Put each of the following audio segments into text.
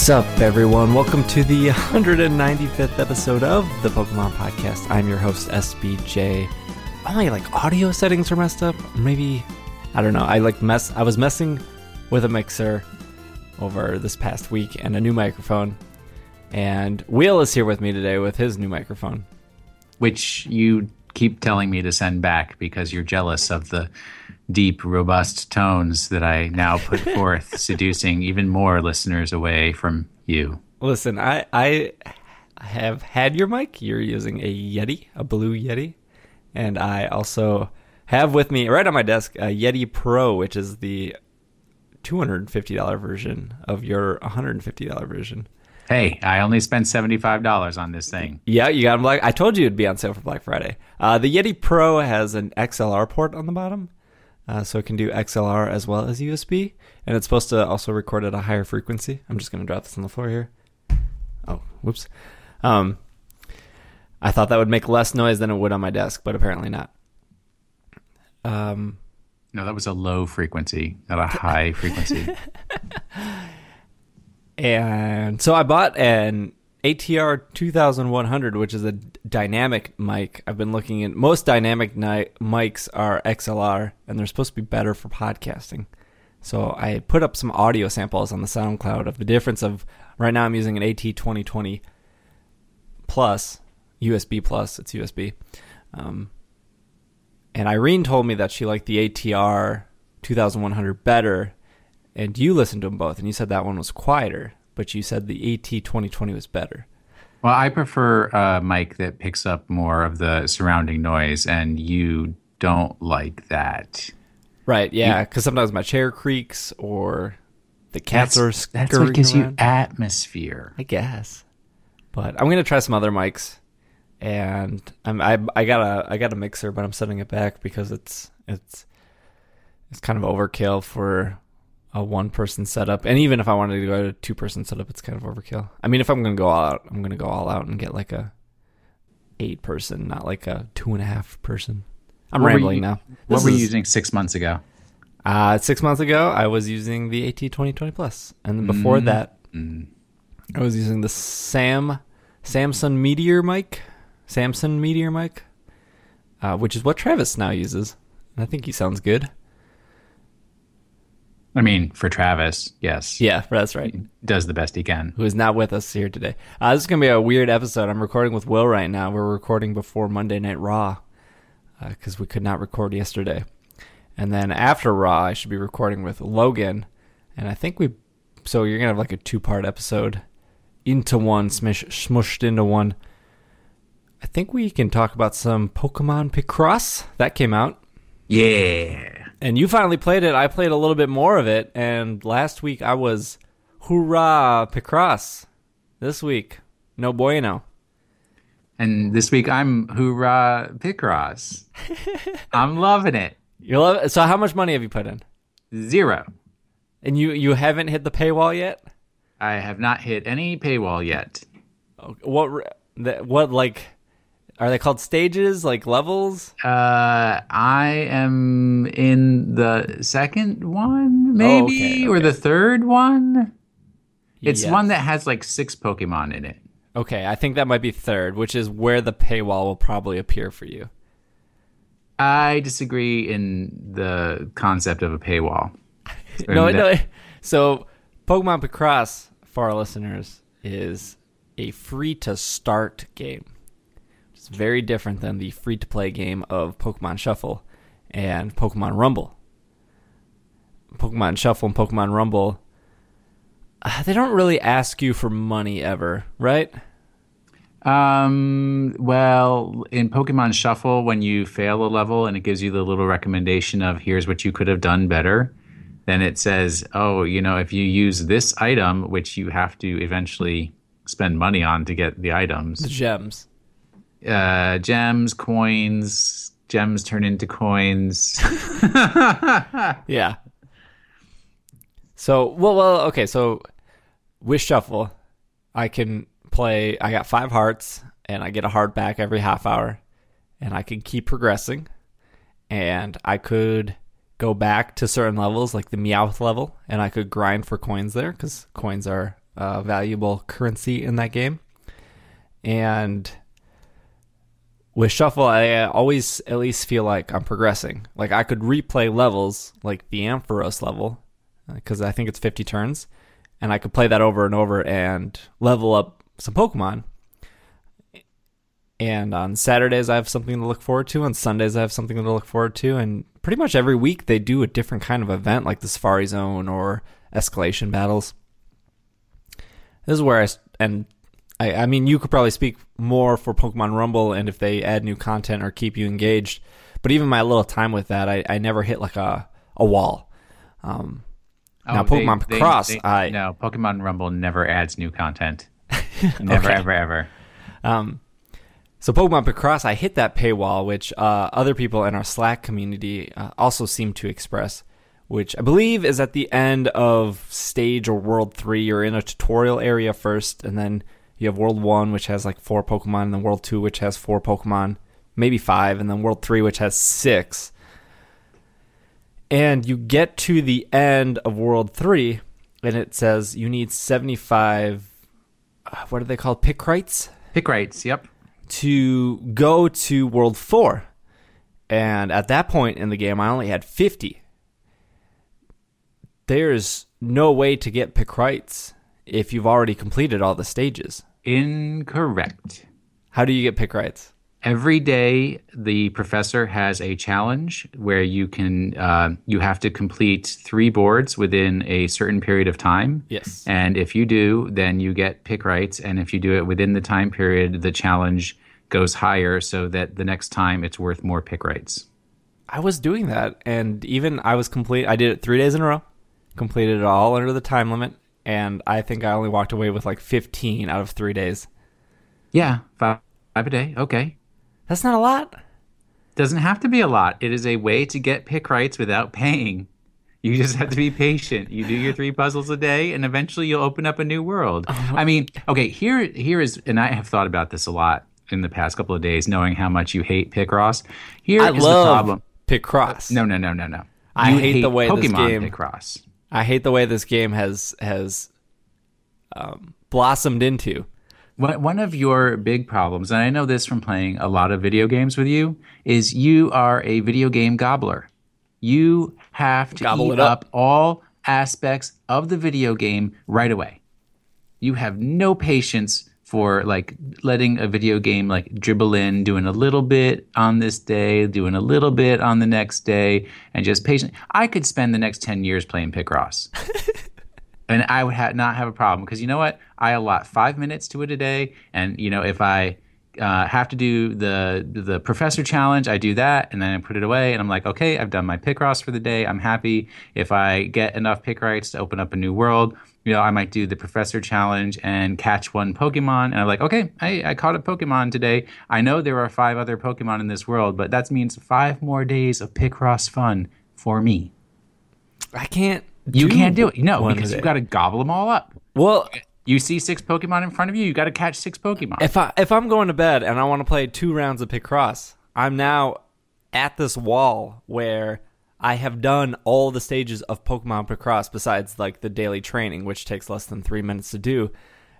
What's up, everyone? Welcome to the 195th episode of the Pokemon Podcast. I'm your host, SBJ. My like audio settings are messed up. Maybe I don't know. I like mess. I was messing with a mixer over this past week and a new microphone. And Will is here with me today with his new microphone. which you keep telling me to send back because you're jealous of the deep, robust tones that I now put forth, seducing even more listeners away from you. Listen, I I have had your mic. You're using a Yeti, a blue Yeti, and I also have with me right on my desk a Yeti Pro, which is the $250 version of your $150 version. Hey, I only spent $75 on this thing. Yeah, you got them black. I told you it'd be on sale for Black Friday. Uh, the Yeti Pro has an XLR port on the bottom, uh, so it can do XLR as well as USB, and it's supposed to also record at a higher frequency. I'm just going to drop this on the floor here. Oh, whoops. Um, I thought that would make less noise than it would on my desk, but apparently not. Um, No, that was a low frequency, not a high frequency. And so I bought an ATR 2100, which is a dynamic mic. I've been looking at most dynamic ni- mics are XLR, and they're supposed to be better for podcasting. So I put up some audio samples on the SoundCloud of the difference of right now I'm using an AT 2020 plus USB plus. It's USB. Um, and Irene told me that she liked the ATR 2100 better and you listened to them both, and you said that one was quieter, but you said the AT 2020 was better. well, I prefer uh, a mic that picks up more of the surrounding noise, and you don't like that. Right? Yeah, because sometimes my chair creaks or the cats are That's, that's what gives you atmosphere. I guess, but I'm gonna try some other mics, and I'm I I got a I got a mixer, but I'm setting it back because it's it's it's kind of overkill for a one person setup, and even if I wanted to go to a two person setup, it's kind of overkill. I mean, if I'm gonna go all out, I'm gonna go all out and get like a eight person, not like a two and a half person. I'm What rambling you- now. What This were you is- using six months ago? Uh, six months ago, I was using the AT 2020 Plus, and then before Mm. that, Mm. I was using the Sam Samsung Meteor mic, Samsung Meteor mic, uh, which is what Travis now uses. And I think he sounds good. I mean, for Travis, yes. Yeah, that's right. He Does the best he can. Who is not with us here today? Uh, this is gonna be a weird episode. I'm recording with Will right now. We're recording before Monday Night Raw because we could not record yesterday, and then after Raw, I should be recording with Logan, and I think we. So you're gonna have like a two part episode into one, smish, smushed into one. I think we can talk about some Pokemon Picross that came out. Yeah. And you finally played it. I played a little bit more of it. And last week I was hoorah Picross. This week, no bueno. And this week I'm hoorah Picross. I'm loving it. You love it. So how much money have you put in? Zero. And you you haven't hit the paywall yet? I have not hit any paywall yet. Oh, what what like are they called stages like levels? Uh, I am in the second one, maybe, okay, or the third one. It's Yes. one that has like six Pokemon in it. Okay, I think that might be third, which is where the paywall will probably appear for you. I disagree in the concept of a paywall. no, no. So, Pokemon Picross for our listeners is a free to start game. Very different than the free to play game of Pokemon Shuffle and Pokemon Rumble. Pokemon Shuffle and Pokemon Rumble, uh, they don't really ask you for money ever, right? Um, well, in Pokemon Shuffle, when you fail a level and it gives you the little recommendation of here's what you could have done better, then it says, oh, you know, if you use this item, which you have to eventually spend money on to get the items, The gems. Uh, gems, coins, gems turn into coins. Yeah. So well, well, okay. So with shuffle, I can play. I got five hearts, and I get a heart back every half hour, and I can keep progressing. And I could go back to certain levels, like the Meowth level, and I could grind for coins there because coins are uh, valuable currency in that game. And with Shuffle, I always at least feel like I'm progressing. Like I could replay levels like the Ampharos level uh, because I think it's 50 turns, and I could play that over and over and level up some Pokemon. And on Saturdays, I have something to look forward to. On Sundays, I have something to look forward to. And pretty much every week, they do a different kind of event, like the Safari Zone or escalation battles. This is where I and I, I mean, you could probably speak more for Pokemon Rumble and if they add new content or keep you engaged. But even my little time with that, I, I never hit like a a wall. Um, Oh, now, Pokemon they- Cross, they- I no Pokemon Rumble never adds new content. Never, Okay. ever, ever. Um, so Pokemon Picross, I hit that paywall, which uh, other people in our Slack community uh, also seem to express, which I believe is at the end of stage or World Three. You're in a tutorial area first, and then you have World One, which has like four Pokemon, and then World Two, which has four Pokemon, maybe five, and then World Three, which has six. And you get to the end of World Three, and it says you need seventy-five. Uh, what are they called? Picrites Pick rights. Yep. to go to World 4. And at that point in the game, I only had 50. There's no way to get Picrites if you've already completed all the stages. Incorrect. How do you get Picrites? Every day, the professor has a challenge where you can uh, you have to complete three boards within a certain period of time. Yes. And if you do, then you get Picrites. And if you do it within the time period, the challenge goes higher so that the next time it's worth more Picrites. I was doing that, and even I was complete. I did it three days in a row, completed it all under the time limit, and I think I only walked away with like 15 out of three days. Yeah, five, five a day. Okay. That's not a lot. Doesn't have to be a lot. It is a way to get Picrites without paying. You just have to be patient. You do your three puzzles a day, and eventually you'll open up a new world. Uh-huh. I mean, okay, here here is, and I have thought about this a lot in the past couple of days, knowing how much you hate Picross. Here I is the problem. Picross. No, no, no, no, no. I You hate the way this Pokemon game- Picross. I hate the way this game has has um, blossomed into. One of your big problems, and I know this from playing a lot of video games with you, is you are a video game gobbler. You have to Gobble eat up. up all aspects of the video game right away. You have no patience for like letting a video game like dribble in, doing a little bit on this day, doing a little bit on the next day, and just patient. I could spend the next ten years playing Picross and I would ha- not have a problem because you know what? I allot five minutes to it a day, and you know if I uh, have to do the the professor challenge, I do that, and then I put it away, and I'm like, okay, I've done my Picross for the day. I'm happy. If I get enough Picrites to open up a new world, you know, I might do the professor challenge and catch one Pokemon, and I'm like, okay, I, I caught a Pokemon today. I know there are five other Pokemon in this world, but that means five more days of Picross fun for me. I can't. You can't do it. No, because you've got to gobble them all up. Well, You see six Pokemon in front of you, you got to catch six Pokemon. if I if I'm going to bed and I want to play two rounds of Picross, I'm now at this wall where I have done all the stages of Pokemon Picross besides like the daily training, which takes less than three minutes to do,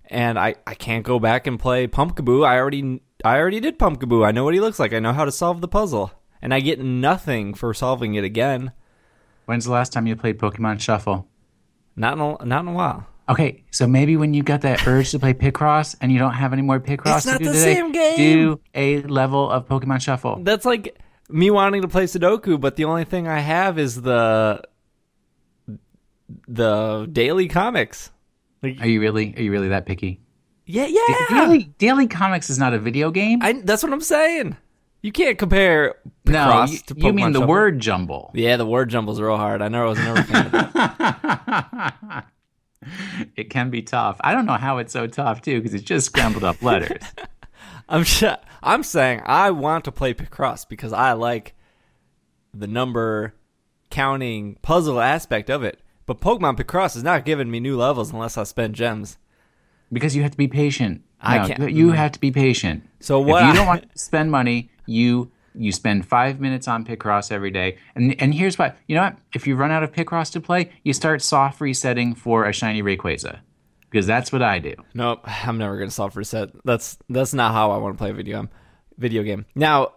and I I can't go back and play Pumpkaboo. I already I already did Pumpkaboo. I know what he looks like. I know how to solve the puzzle, and I get nothing for solving it again. When's the last time you played Pokemon Shuffle? Not in a, not in a while. Okay, so maybe when you got that urge to play Picross and you don't have any more Picross It's to do the today, same game. do a level of Pokemon Shuffle. That's like me wanting to play Sudoku, but the only thing I have is the the daily comics. Like, Are you really? Are you really that picky? yeah, yeah. Daily Daily Comics is not a video game. I, that's what I'm saying. You can't compare no, you, you mean the word jumble. Yeah, the word jumbles real hard. I know I was never fan it can be tough. I don't know how it's so tough too, because it's just scrambled up letters. I'm sh- I'm saying I want to play Picross because I like the number counting puzzle aspect of it. But Pokemon Picross is not giving me new levels unless I spend gems. Because you have to be patient. I No, can't- You have to be patient. So what If you don't want to spend money, you You spend five minutes on Picross every day. And and here's what you know what? If you run out of Picross to play, you start soft resetting for a shiny Rayquaza. Because that's what I do. Nope, I'm never gonna soft reset. That's that's not how I want to play a video game. Video game. Now,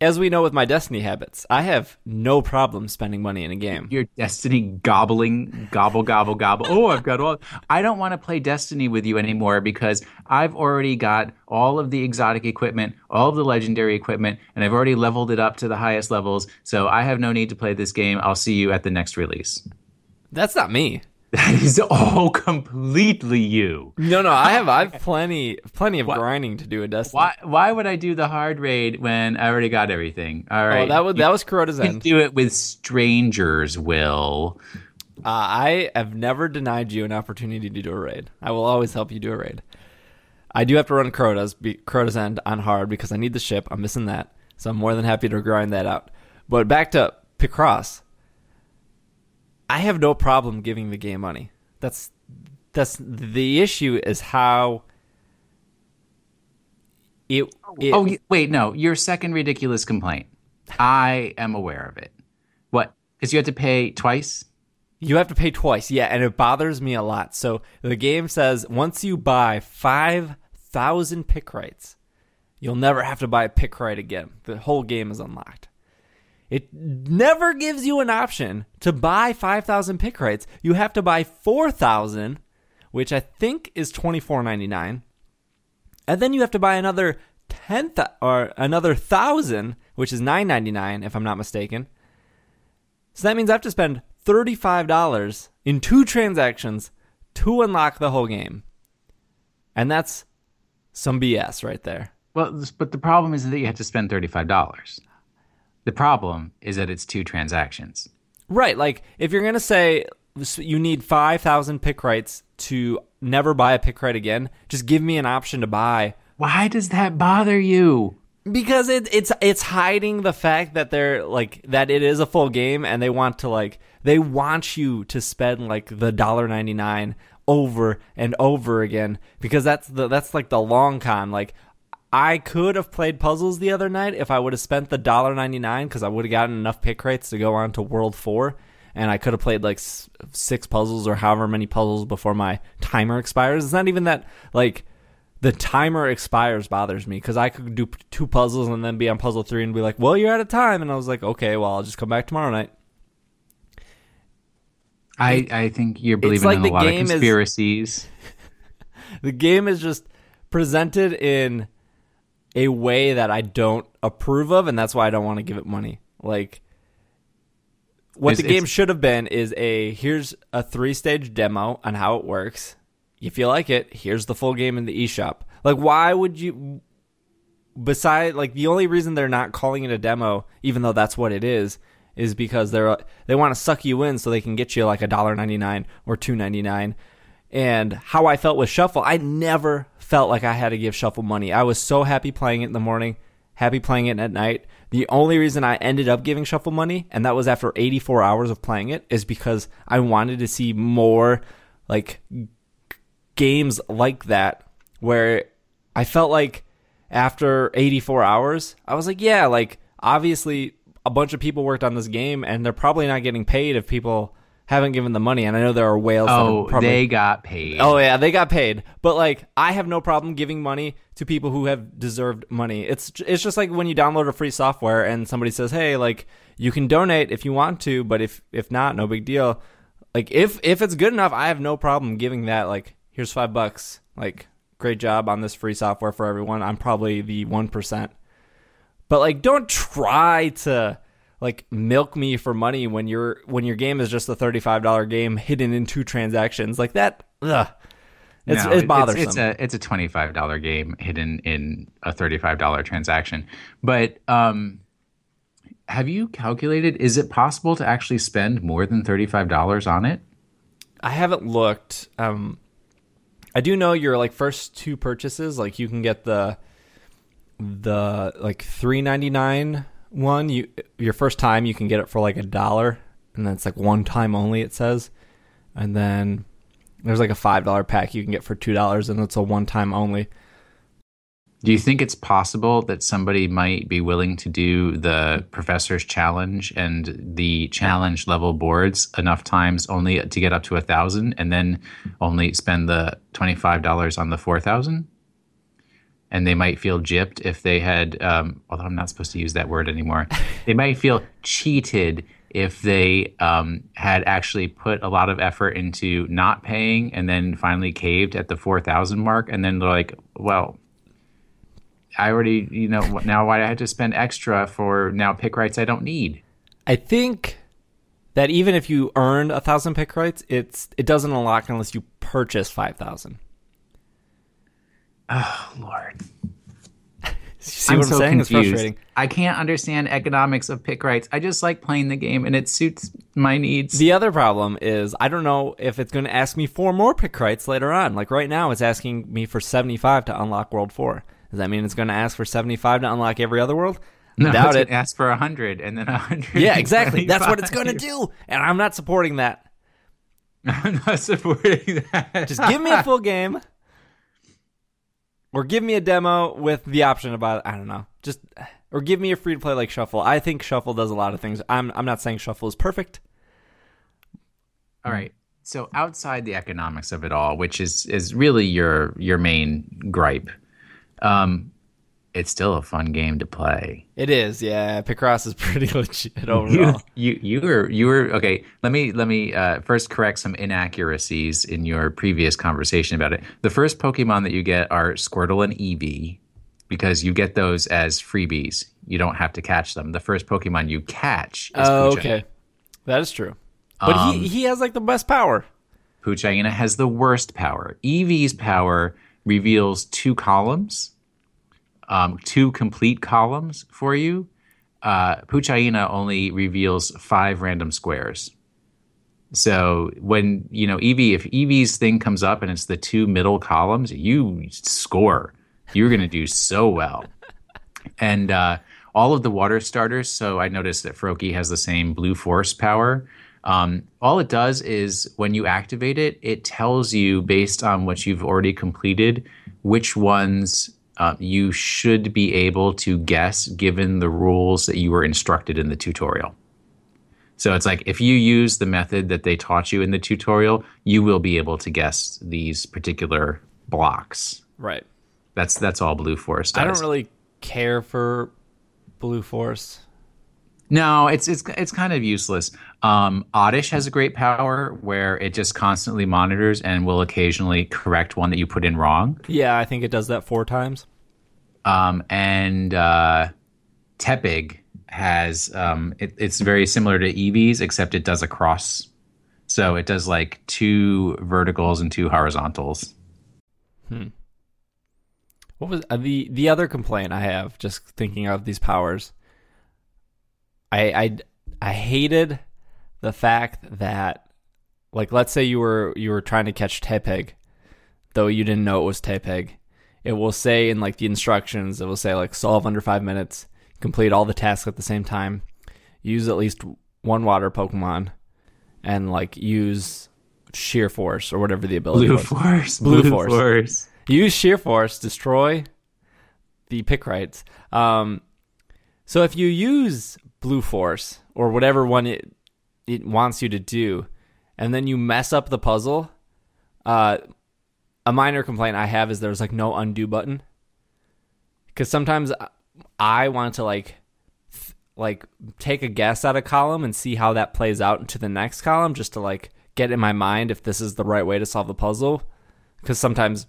as we know with my Destiny habits, I have no problem spending money in a game. Your Destiny gobbling, gobble, gobble, gobble. Oh, I've got all. I don't want to play Destiny with you anymore because I've already got all of the exotic equipment, all of the legendary equipment, and I've already leveled it up to the highest levels. So I have no need to play this game. I'll see you at the next release. That's not me. That is all completely you. No, no, I have I've plenty plenty of grinding to do in Destiny. Why why would I do the hard raid when I already got everything? All right. Oh, that was that was Crota's You can end. do it with strangers, Will. Uh, I have never denied you an opportunity to do a raid. I will always help you do a raid. I do have to run Crota's be, Crota's end on hard because I need the ship. I'm missing that, so I'm more than happy to grind that out. But back to Picross. I have no problem giving the game money. That's that's the issue is how it, it oh wait, no, your second ridiculous complaint. I am aware of it. What? Because you have to pay twice. You have to pay twice, yeah, and it bothers me a lot. So the game says once you buy five thousand Picrites, you'll never have to buy a Picrite again. The whole game is unlocked. It never gives you an option to buy five thousand Picrites. You have to buy four thousand, which I think is twenty four ninety nine, and then you have to buy another ten or another thousand, which is nine ninety nine, if I'm not mistaken. So that means I have to spend $35 in two transactions to unlock the whole game. And that's some BS right there. Well, but the problem is that you have to spend thirty-five dollars. The problem is that it's two transactions. Right. Like, if you're going to say you need 5,000 Picrites to never buy a Picrite again, just give me an option to buy. Why does that bother you? Because it, it's it's hiding the fact that they're like that it is a full game and they want to like they want you to spend like the dollar ninety nine over and over again because that's the that's like the long con like I could have played puzzles the other night if I would have spent the dollar ninety nine because I would have gotten enough Picrites to go on to World Four, and I could have played like s- six puzzles or however many puzzles before my timer expires. It's not even that like the timer expires bothers me because I could do p- two puzzles and then be on puzzle three and be like, "Well, you're out of time," and I was like, "Okay, well, I'll just come back tomorrow night." I, I think you're believing like in a lot of game is- conspiracies. The game is just presented in a way that I don't approve of, and that's why I don't want to give it money. Like, what It's- the game should have been is a here's a three stage demo on how it works. If you like it, here's the full game in the eShop. Like, why would you? Beside, like, the only reason they're not calling it a demo, even though that's what it is, is because they're they want to suck you in so they can get you like a dollar ninety nine or two ninety nine. And how I felt with Shuffle, I never felt like I had to give Shuffle money. I was so happy playing it in the morning, happy playing it at night. The only reason I ended up giving Shuffle money, and that was after 84 hours of playing it, is because I wanted to see more like games like that where I felt like after 84 hours, I was like, yeah, like obviously a bunch of people worked on this game and they're probably not getting paid if people haven't given the money. And I know there are whales. that Oh, probably, they got paid. Oh yeah, they got paid. But like, I have no problem giving money to people who have deserved money. It's it's just like when you download a free software and somebody says, "Hey, like you can donate if you want to, but if if not, no big deal." Like if if it's good enough, I have no problem giving that. Like here's five bucks. Like great job on this free software for everyone. I'm probably the one percent. But like, don't try to like milk me for money when your when your game is just a thirty five dollar game hidden in two transactions like that. Ugh. It's No, it's bothersome. It's, a it's a twenty five dollar game hidden in a thirty five dollar transaction. But um, have you calculated? Is it possible to actually spend more than thirty five dollars on it? I haven't looked. Um, I do know your like first two purchases, like you can get the the like three ninety nine one. You your first time you can get it for like a dollar, and then it's like one time only. It says, and then there's like a five dollar pack you can get for two dollars, and it's a one time only. Do you think it's possible that somebody might be willing to do the professor's challenge and the challenge level boards enough times only to get up to a thousand, and then only spend the twenty five dollars on the four thousand? And they might feel gypped if they had, um, although I'm not supposed to use that word anymore. they might feel cheated if they um, had actually put a lot of effort into not paying and then finally caved at the 4000 mark and then they're like well i already you know now why do i had to spend extra for now Picrites i don't need I think that even if you earn a thousand Picrites, it's it doesn't unlock unless you purchase five thousand. Oh lord See what I'm, saying? It's frustrating. I can't understand economics of Picrites. I just like playing the game and it suits my needs. The other problem is I don't know if it's going to ask me for more Picrites later on. Like right now, it's asking me for 75 to unlock World 4. Does that mean it's going to ask for 75 to unlock every other world? no, Doubt it's it. Ask for 100 and then 100. Yeah, exactly. That's what it's going to do. And I'm not supporting that. I'm not supporting that. Just give me a full game. Or give me a demo with the option about I don't know. Just or give me a free to play like Shuffle. I think Shuffle does a lot of things. I'm I'm not saying Shuffle is perfect. All right. So outside the economics of it all, which is is really your your main gripe, um, it's still a fun game to play. It is, yeah. Picross is pretty legit You overall. you you were you were okay. Let me let me uh, first correct some inaccuracies in your previous conversation about it. The first Pokemon that you get are Squirtle and Eevee because you get those as freebies. You don't have to catch them. The first Pokemon you catch is Oh, okay. That is true. But Um, he, he has like the best power. Poochyena has the worst power. Eevee's power reveals two columns, um, two complete columns for you. Uh, Poochyena only reveals five random squares. So when you know Eevee, if Eevee's thing comes up and it's the two middle columns, you score. You're going to do so well. And uh, all of the water starters. So I noticed that Froakie has the same blue force power. Um, all it does is when you activate it, it tells you based on what you've already completed which ones uh, you should be able to guess given the rules that you were instructed in the tutorial. So it's like if you use the method that they taught you in the tutorial, you will be able to guess these particular blocks. Right. That's that's all Blue Force does. I don't really care for Blue Force. No, it's it's it's kind of useless. Um, Oddish has a great power where it just constantly monitors and will occasionally correct one that you put in wrong. Yeah, I think it does that four times. Um, and uh, Tepig has um, it, it's very similar to Eevee's except it does a cross. So it does like two verticals and two horizontals. What was uh, the the other complaint I have? Just thinking of these powers, I I I hated the fact that, like, let's say you were you were trying to catch Tepig, though you didn't know it was Tepig. It will say in like the instructions, it will say like solve under five minutes, complete all the tasks at the same time, use at least one water Pokemon, and like use sheer force or whatever the ability Blue was. Force. Blue Force. Force. Use sheer force, destroy the Picrites. Um, so if you use blue force or whatever one it it wants you to do, and then you mess up the puzzle, uh, a minor complaint I have is there's like no undo button. Because sometimes I want to like th- like take a guess at a column and see how that plays out into the next column, just to like get in my mind if this is the right way to solve the puzzle. Because sometimes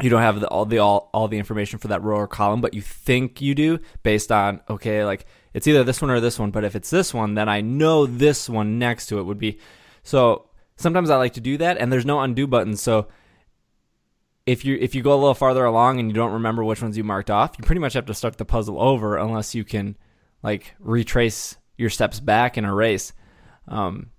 you don't have the, all the all, all the information for that row or column, but you think you do based on okay, like it's either this one or this one. But if it's this one, then I know this one next to it would be. So sometimes I like to do that, and there's no undo button. So if you if you go a little farther along and you don't remember which ones you marked off, you pretty much have to start the puzzle over unless you can like retrace your steps back in a race. Um,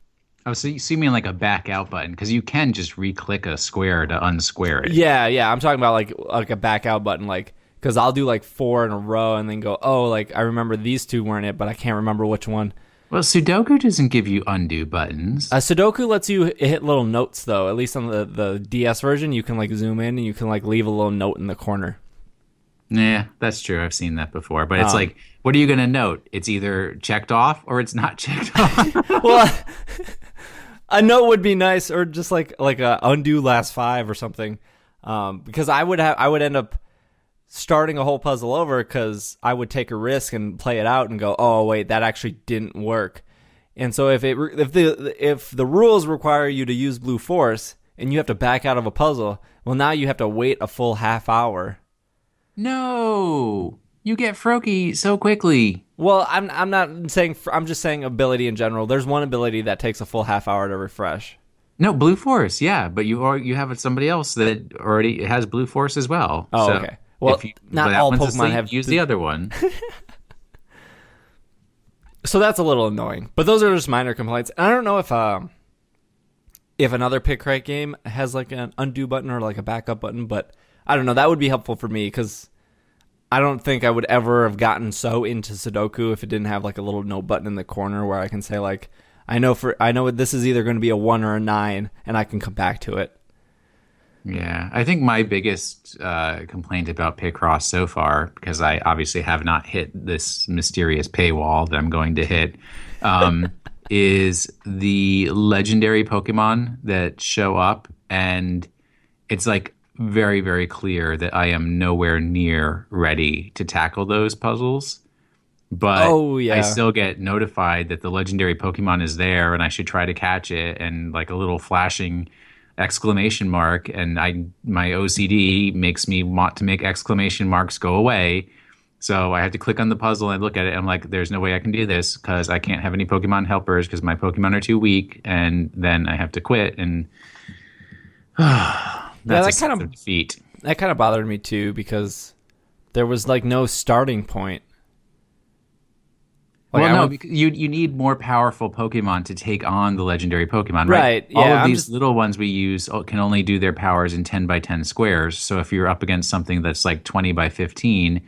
Oh, so you, you mean like a back out button? Because you can just re-click a square to unsquare it. Yeah, yeah. I'm talking about like like a back out button, like because I'll do like four in a row and then go, oh, like I remember these two weren't it, but I can't remember which one. Well, Sudoku doesn't give you undo buttons. Uh, Sudoku lets you hit little notes though. At least on the the DS version, you can like zoom in and you can like leave a little note in the corner. Yeah, that's true. I've seen that before. But it's Um, like, what are you going to note? It's either checked off or it's not checked off. well, a note would be nice, or just like like a undo last five or something, um, because I would have I would end up starting a whole puzzle over because I would take a risk and play it out and go, oh wait, that actually didn't work. And so if it if the if the rules require you to use blue force and you have to back out of a puzzle, well now you have to wait a full half hour. no, you get Froakie so quickly. Well, I'm I'm not saying I'm just saying ability in general. There's one ability that takes a full half hour to refresh. No, Blue Force, yeah, but you are you have somebody else that already has Blue Force as well. Oh, So okay. Well, you- not all Pokemon asleep, have use the- the other one. So that's a little annoying. But those are just minor complaints. And I don't know if um if another pick right game has like an undo button or like a backup button, but I don't know. That would be helpful for me because I don't think I would ever have gotten so into Sudoku if it didn't have like a little note button in the corner where I can say like I know for I know this is either going to be a one or a nine, and I can come back to it. Yeah, I think my biggest uh, complaint about Picross so far, because I obviously have not hit this mysterious paywall that I'm going to hit, um, is the legendary Pokemon that show up, and it's like very, very clear that I am nowhere near ready to tackle those puzzles. But Oh, yeah. I still get notified that the legendary Pokemon is there, and I should try to catch it, and like a little flashing exclamation mark and I my OCD makes me want to make exclamation marks go away. So I have to click on the puzzle and look at it. And I'm like, there's no way I can do this because I can't have any Pokemon helpers because my Pokemon are too weak. And then I have to quit. And that's that a kind of- defeat. That kind of bothered me too because there was like no starting point. Like, well, I no, went- because you you need more powerful Pokemon to take on the legendary Pokemon, Right, right? All yeah, of I'm these just- little ones we use can only do their powers in ten by ten squares. So if you're up against something that's like twenty by fifteen,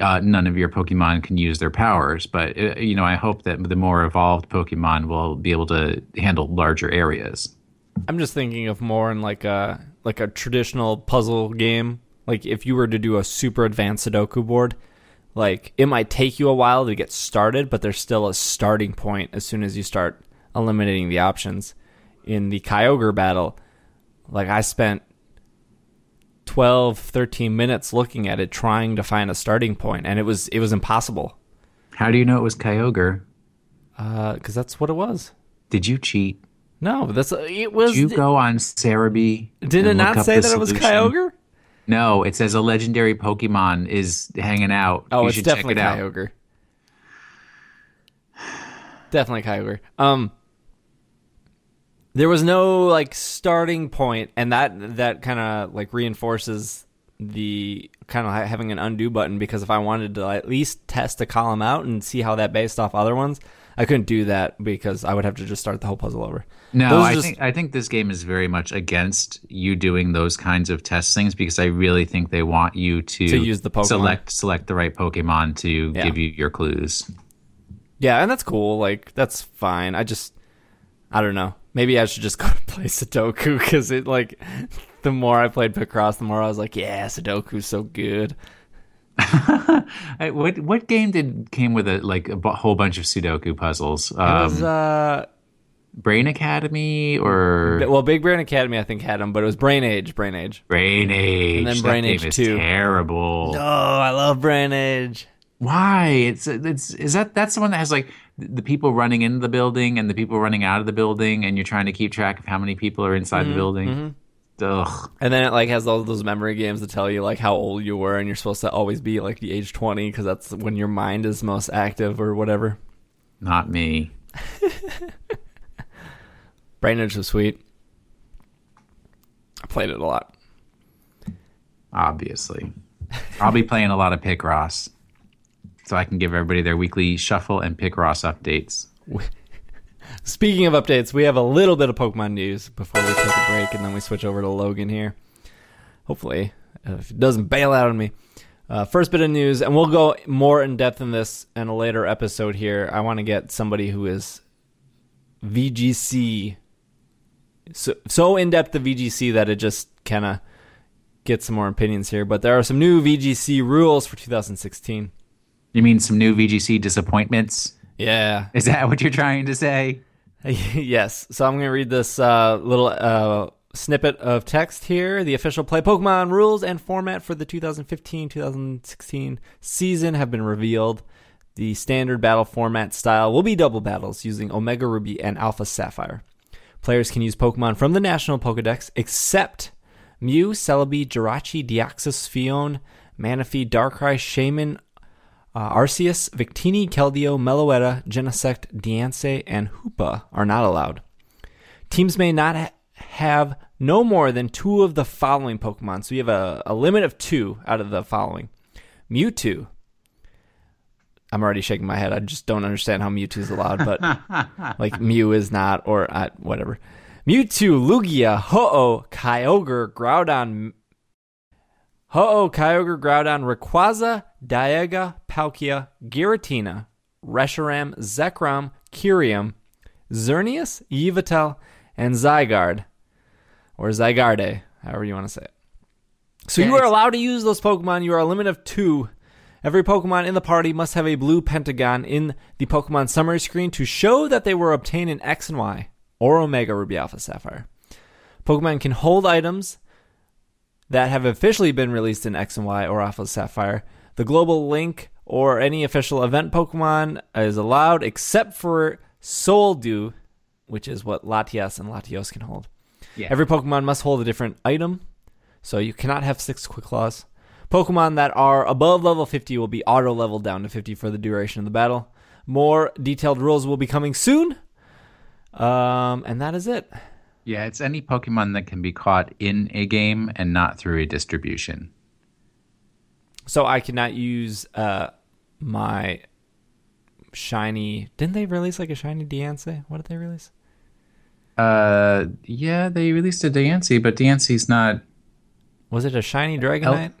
uh, none of your Pokemon can use their powers. But uh, you know, I hope that the more evolved Pokemon will be able to handle larger areas. I'm just thinking of more in like a like a traditional puzzle game. Like if you were to do a super advanced Sudoku board, like it might take you a while to get started, but there's still a starting point as soon as you start eliminating the options. In the Kyogre battle, like I spent 12 13 minutes looking at it trying to find a starting point and it was it was impossible. How do you know it was Kyogre? Uh cuz that's what it was. Did you cheat? No, that's it was Did you go on Serebii? Did it not say that it was solution? Kyogre? No, it says a legendary Pokemon is hanging out. Oh, you it's should definitely check it out. Kyogre. definitely Kyogre. Um, there was no like starting point, and that that kind of like reinforces the kind of having an undo button because if I wanted to at least test a column out and see how that based off other ones, I couldn't do that because I would have to just start the whole puzzle over. No, I just- think I think this game is very much against you doing those kinds of test things because I really think they want you to, To use the Pokemon. select select the right Pokemon to Yeah. give you your clues. Yeah, and that's cool. Like that's fine. I just I don't know. Maybe I should just go play Sudoku because it like the more I played Picross, the more I was like, yeah, Sudoku's so good. What what game did came with a like a whole bunch of Sudoku puzzles? It Um, was uh, Brain Academy or well, Big Brain Academy I think had them, but it was Brain Age, Brain Age. Brain Age? And then Brain Age is 2. Terrible. Oh, I love Brain Age. Why? It's it's is that that's the one that has like the people running into the building and the people running out of the building, and you're trying to keep track of how many people are inside Mm-hmm, the building. Ugh. And then it like has all those memory games that tell you like how old you were, and you're supposed to always be like the age twenty because that's when your mind is most active or whatever. Not me. Brain Age was sweet. I played it a lot. Obviously, I'll be playing a lot of Picross, so I can give everybody their weekly shuffle and Picross updates. Speaking of updates, we have a little bit of Pokemon news before we take a break, and then we switch over to Logan here. Hopefully, if it doesn't bail out on me. Uh, first bit of news, and we'll go more in depth in this in a later episode here. I want to get somebody who is VGC so so in depth of VGC that it just kind of get some more opinions here, but there are some new VGC rules for 2016. You mean some new VGC disappointments? Yeah. Is that what you're trying to say? yes. So I'm going to read this uh, little uh, snippet of text here. The official Play Pokemon rules and format for the 2015 2016 season have been revealed. The standard battle format style will be double battles using Omega Ruby and Alpha Sapphire. Players can use Pokemon from the National Pokedex except Mew, Celebi, Jirachi, Deoxys, Phione, Manaphy, Darkrai, Shaymin, uh, Arceus, Victini, Keldeo, Meloetta, Genesect, Diancie, and Hoopa are not allowed. Teams may not ha- have no more than two of the following Pokemon. So you have a, a limit of two out of the following Mewtwo. I'm already shaking my head. I just don't understand how Mewtwo is allowed, but like Mew is not, or uh, whatever. Mewtwo, Lugia, Ho-Oh, Kyogre, Groudon, Ho-Oh, Kyogre, Groudon, Rayquaza, Dialga, Palkia, Giratina, Reshiram, Zekrom, Kyurem, Xerneas, Yveltal, and Zygarde, or Zygarde, however you want to say it. So Yeah, you are it's- allowed to use those Pokemon. You are a limit of two. Every Pokemon in the party must have a blue pentagon in the Pokemon summary screen to show that they were obtained in X and Y or Omega Ruby Alpha Sapphire. Pokemon can hold items that have officially been released in X and Y or Alpha Sapphire. The global link or any official event Pokemon is allowed except for Soul Dew, which is what Latias and Latios can hold. Yeah. Every Pokemon must hold a different item, so you cannot have six Quick Claws. Pokemon that are above level 50 will be auto leveled down to 50 for the duration of the battle. More detailed rules will be coming soon. Um, and that is it. Yeah, it's any Pokemon that can be caught in a game and not through a distribution. So I cannot use uh, my shiny. Didn't they release like a shiny Diancie? What did they release? Uh, yeah, they released a Diancie, but Diancie's not Was it a shiny Dragonite?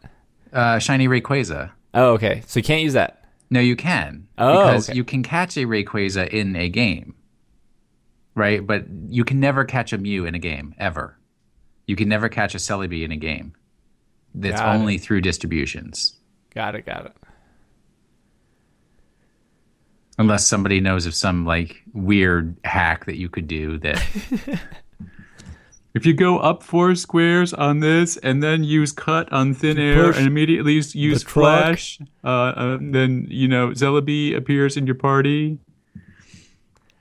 uh, shiny Rayquaza. Oh, okay. So you can't use that. No, you can. Oh, because okay. you can catch a Rayquaza in a game, right? But you can never catch a Mew in a game ever. You can never catch a Celebi in a game. That's Got it. only through distributions, Got it. Got it. unless somebody knows of some like weird hack that you could do that. If you go up four squares on this and then use cut on thin air and immediately use, use flash, uh, uh, then you know Celebi appears in your party.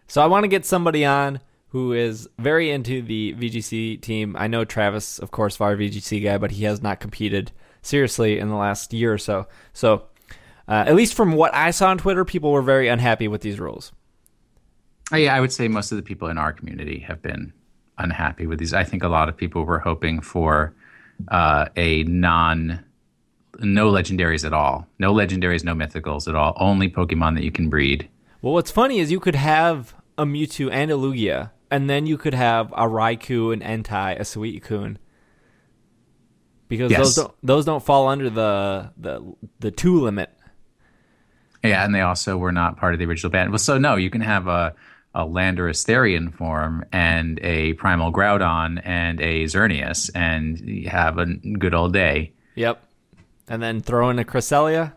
So I want to get somebody on who is very into the VGC team. I know Travis, of course, our VGC guy, but he has not competed seriously in the last year or so. So, uh, at least from what I saw on Twitter, people were very unhappy with these rules. Oh, yeah, I would say most of the people in our community have been unhappy with these. I think a lot of people were hoping for uh, a non, no legendaries at all, no legendaries, no mythicals at all, only Pokemon that you can breed. Well, what's funny is you could have a Mewtwo and a Lugia, and then you could have a Raikou, an Entei, a Suicune. Because Yes. those don't those don't fall under the the the two limit. Yeah, and they also were not part of the original band. Well, so no, you can have a a Landorus Therian form and a Primal Groudon and a Xerneas, and have a good old day. Yep. And then throw in a Cresselia.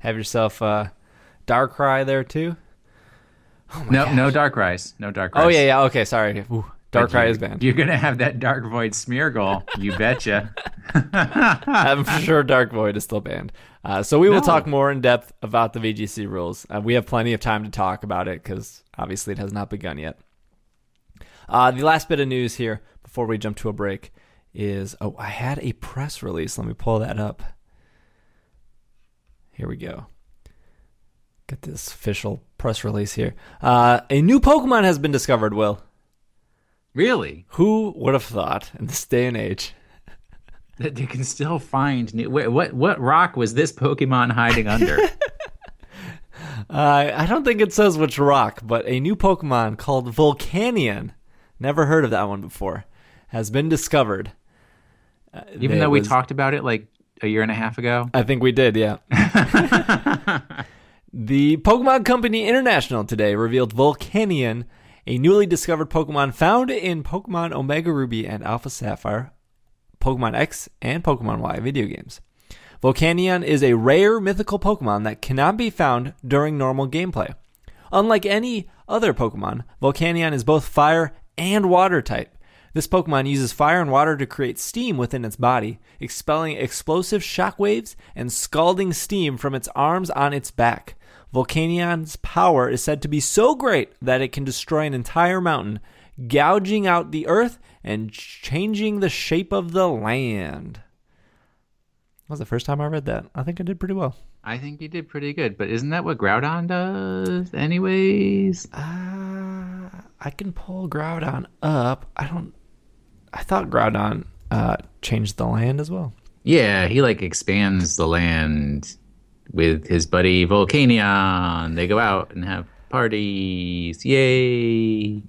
Have yourself a Darkrai there too. Oh no, no Darkrais, no Darkrais. Oh yeah, yeah. Okay, sorry. Ooh, Darkrai you- is banned. You're gonna have that Dark Void Smeargle, you betcha. I'm sure Dark Void is still banned. Uh, so we will No. talk more in depth about the VGC rules. Uh, we have plenty of time to talk about it because obviously it has not begun yet. Uh, the last bit of news here before we jump to a break is oh, I had a press release. Let me pull that up. Here we go. Get this official press release here. Uh, a new Pokemon has been discovered, Will. Really? Who would have thought in this day and age? That you can still find new. Wait, what? What rock was this Pokemon hiding under? Uh, I don't think it says which rock, but a new Pokemon called Volcanion, never heard of that one before, has been discovered. Uh, Even though we was- talked about it like a year and a half ago. I think we did, yeah. the Pokemon Company International today revealed Volcanion, a newly discovered Pokemon found in Pokemon Omega Ruby and Alpha Sapphire, Pokemon X and Pokemon Y video games. Volcanion is a rare mythical Pokemon that cannot be found during normal gameplay. Unlike any other Pokemon, Volcanion is both fire and water type. This Pokemon uses fire and water to create steam within its body, expelling explosive shockwaves and scalding steam from its arms on its back. Volcanion's power is said to be so great that it can destroy an entire mountain, gouging out the earth and changing the shape of the land. That was the first time I read that. I think I did pretty well. I think you did pretty good, but isn't that what Groudon does, anyways? Uh, I can pull Groudon up. I don't. I thought Groudon uh, changed the land as well. Yeah, he like expands the land with his buddy Volcanion. They go out and have parties. Yay!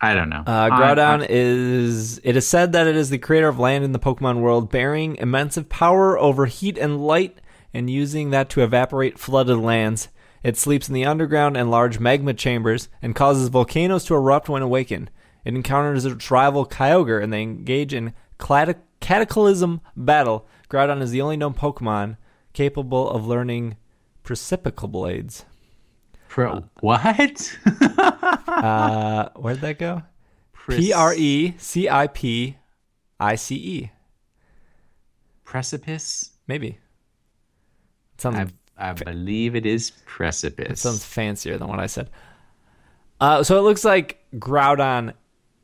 I don't know. Uh, Groudon I, I, is. It is said that it is the creator of land in the Pokemon world, bearing immense power over heat and light, and using that to evaporate flooded lands. It sleeps in the underground and large magma chambers, and causes volcanoes to erupt when awakened. It encounters its rival Kyogre, and they engage in cataclysm battle. Groudon is the only known Pokemon capable of learning Precipical Blades. Pro what? uh, where'd that go? P R E C I P I C E. Precipice? Maybe. It sounds, I, I believe it is precipice. It sounds fancier than what I said. Uh, so it looks like Groudon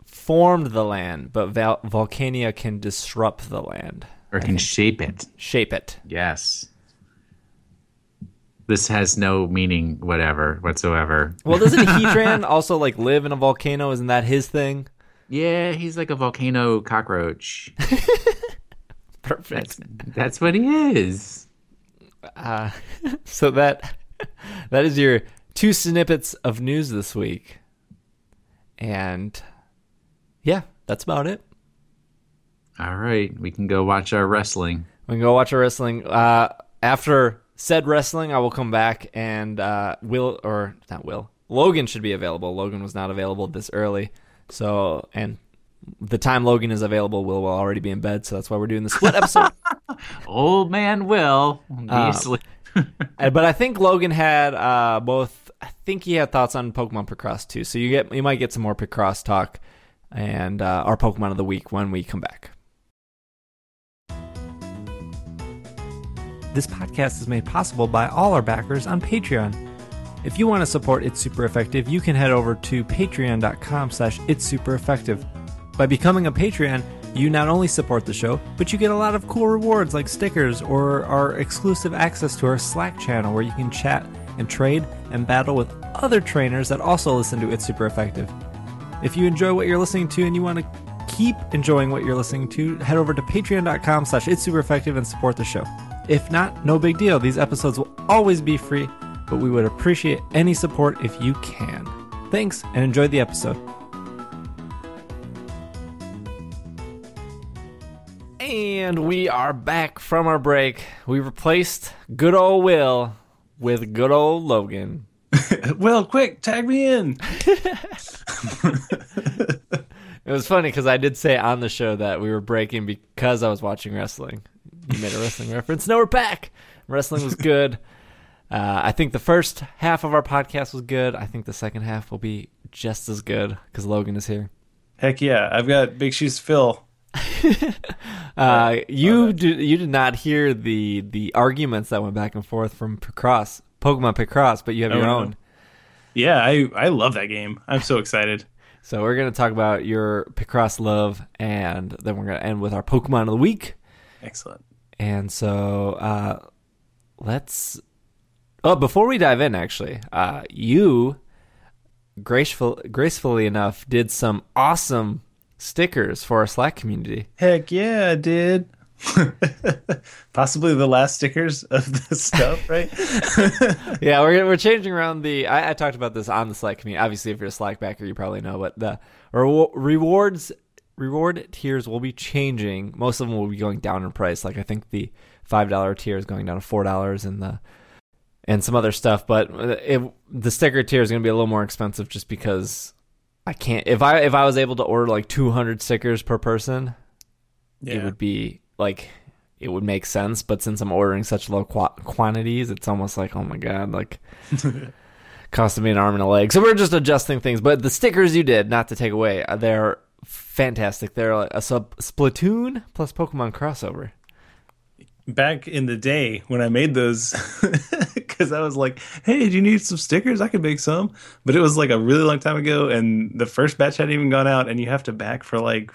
formed the land, but Val- Volcania can disrupt the land. Or can shape it. Shape it. Yes this has no meaning whatever whatsoever. Well, doesn't Heatran also like live in a volcano? Isn't that his thing? Yeah, he's like a volcano cockroach. Perfect. That's, that's, what he is. Uh, so that that is your two snippets of news this week, and yeah, that's about it. All right, we can go watch our wrestling. We can go watch our wrestling. Uh, after said wrestling, I will come back and uh, will or not will Logan should be available. Logan was not available this early, so and the time Logan is available, Will will already be in bed, so that's why we're doing the split episode. Old man Will, uh, but I think Logan had uh, both. I think he had thoughts on Pokemon Picross too, so you get you might get some more Picross talk and uh, our Pokemon of the week when we come back. This podcast is made possible by all our backers on Patreon. If you want to support It's Super Effective, you can head over to patreon.com slash it's super effective. By becoming a Patreon, you not only support the show, but you get a lot of cool rewards like stickers or our exclusive access to our Slack channel where you can chat and trade and battle with other trainers that also listen to It's Super Effective. If you enjoy what you're listening to and you want to keep enjoying what you're listening to, head over to patreon.com slash it's super effective and support the show. If not, no big deal. These episodes will always be free, but we would appreciate any support if you can. Thanks and enjoy the episode. And we are back from our break. We replaced good old Will with good old Logan. Will, quick, tag me in. it was funny because I did say on the show that we were breaking because I was watching wrestling you made a wrestling reference. No, we're back. Wrestling was good. Uh, I think the first half of our podcast was good. I think the second half will be just as good because Logan is here. Heck yeah, I've got big shoes to fill. uh, you did you did not hear the the arguments that went back and forth from Picross, Pokemon Picross, but you have oh, your own. Yeah, I I love that game. I'm so excited. So we're gonna talk about your Picross love, and then we're gonna end with our Pokemon of the week. Excellent. And so uh, let's. Oh, before we dive in, actually, uh, you graceful, gracefully enough did some awesome stickers for our Slack community. Heck yeah, I did. Possibly the last stickers of the stuff, right? yeah, we're we're changing around the. I, I, talked about this on the Slack community. Obviously, if you're a Slack backer, you probably know, but the rewards reward tiers will be changing. Most of them will be going down in price. Like I think the five dollar tier is going down to four dollars, and the and some other stuff. But it, the sticker tier is going to be a little more expensive just because I can't. If I if I was able to order like two hundred stickers per person, it would be like it would make sense. But since I'm ordering such low qu- quantities, it's almost like oh my god, like costing me an arm and a leg. So we're just adjusting things. But the stickers you did, not to take away, uh, they're fantastic. They're like a sub Splatoon plus Pokemon crossover. Back in the day when I made those, because I was like, "Hey, do you need some stickers? I could make some." But it was like a really long time ago, and the first batch hadn't even gone out, and you have to back for like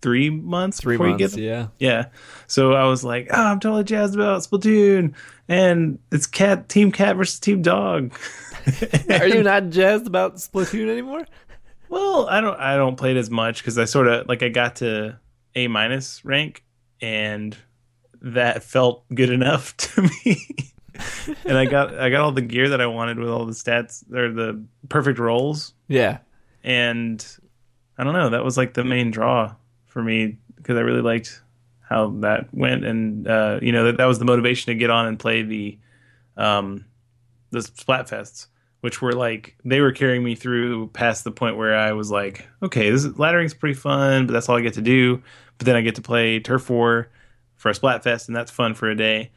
three months Three before you months, get them. yeah. Yeah. So I was like, oh, I'm totally jazzed about Splatoon. And it's cat team cat versus team dog. Are you not jazzed about Splatoon anymore? Well, I don't I don't play it as much because I sort of like I got to A minus rank and that felt good enough to me. and I got I got all the gear that I wanted with all the stats or the perfect rolls. Yeah. And I don't know, that was like the main draw for me because I really liked how that went, and uh, you know that that was the motivation to get on and play the um, the Splatfests, which were like they were carrying me through past the point where I was like, okay, this is, laddering's pretty fun, but that's all I get to do. But then I get to play Turf War for a Splatfest, and that's fun for a day.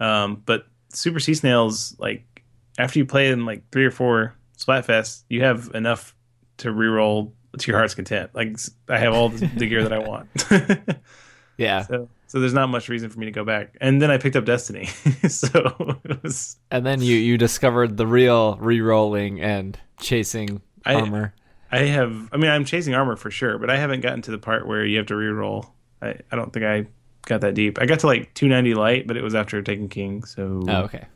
Um, but Super Sea Snails, like after you play in like three or four Splatfests, you have enough to reroll to your heart's content. Like I have all the, the gear that I want. Yeah. so, so there's not much reason for me to go back. And then I picked up Destiny. so it was And then you you discovered the real re-rolling and chasing I- armor. I have I mean I'm chasing armor for sure, but I haven't gotten to the part where you have to reroll. I, I don't think I got that deep. I got to like 290 light, but it was after Taken King. So Oh, okay.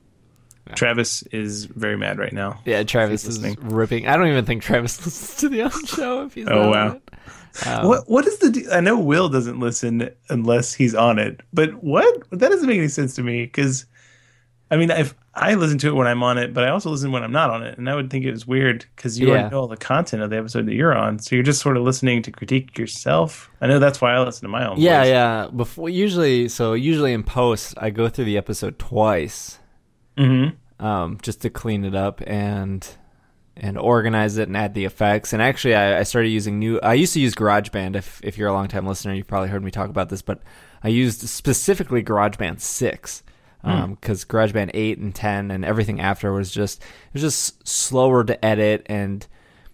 Travis is very mad right now. Yeah, Travis is listening. ripping. I don't even think Travis listens to the show if he's Oh, wow. it. Um, what what is the I know Will doesn't listen unless he's on it, but what that doesn't make any sense to me because I mean if I listen to it when I'm on it, but I also listen when I'm not on it, and I would think it was weird because you Yeah. already know all the content of the episode that you're on, so you're just sort of listening to critique yourself. I know that's why I listen to my own. Yeah, voice. yeah. Before usually, so usually in post, I go through the episode twice, Mm-hmm. um, just to clean it up and and organize it and add the effects. And actually, I, I started using new. I used to use GarageBand. If if you're a long time listener, you've probably heard me talk about this, but I used specifically GarageBand six. Hmm. Um, because GarageBand eight and ten and everything after was just it was just slower to edit and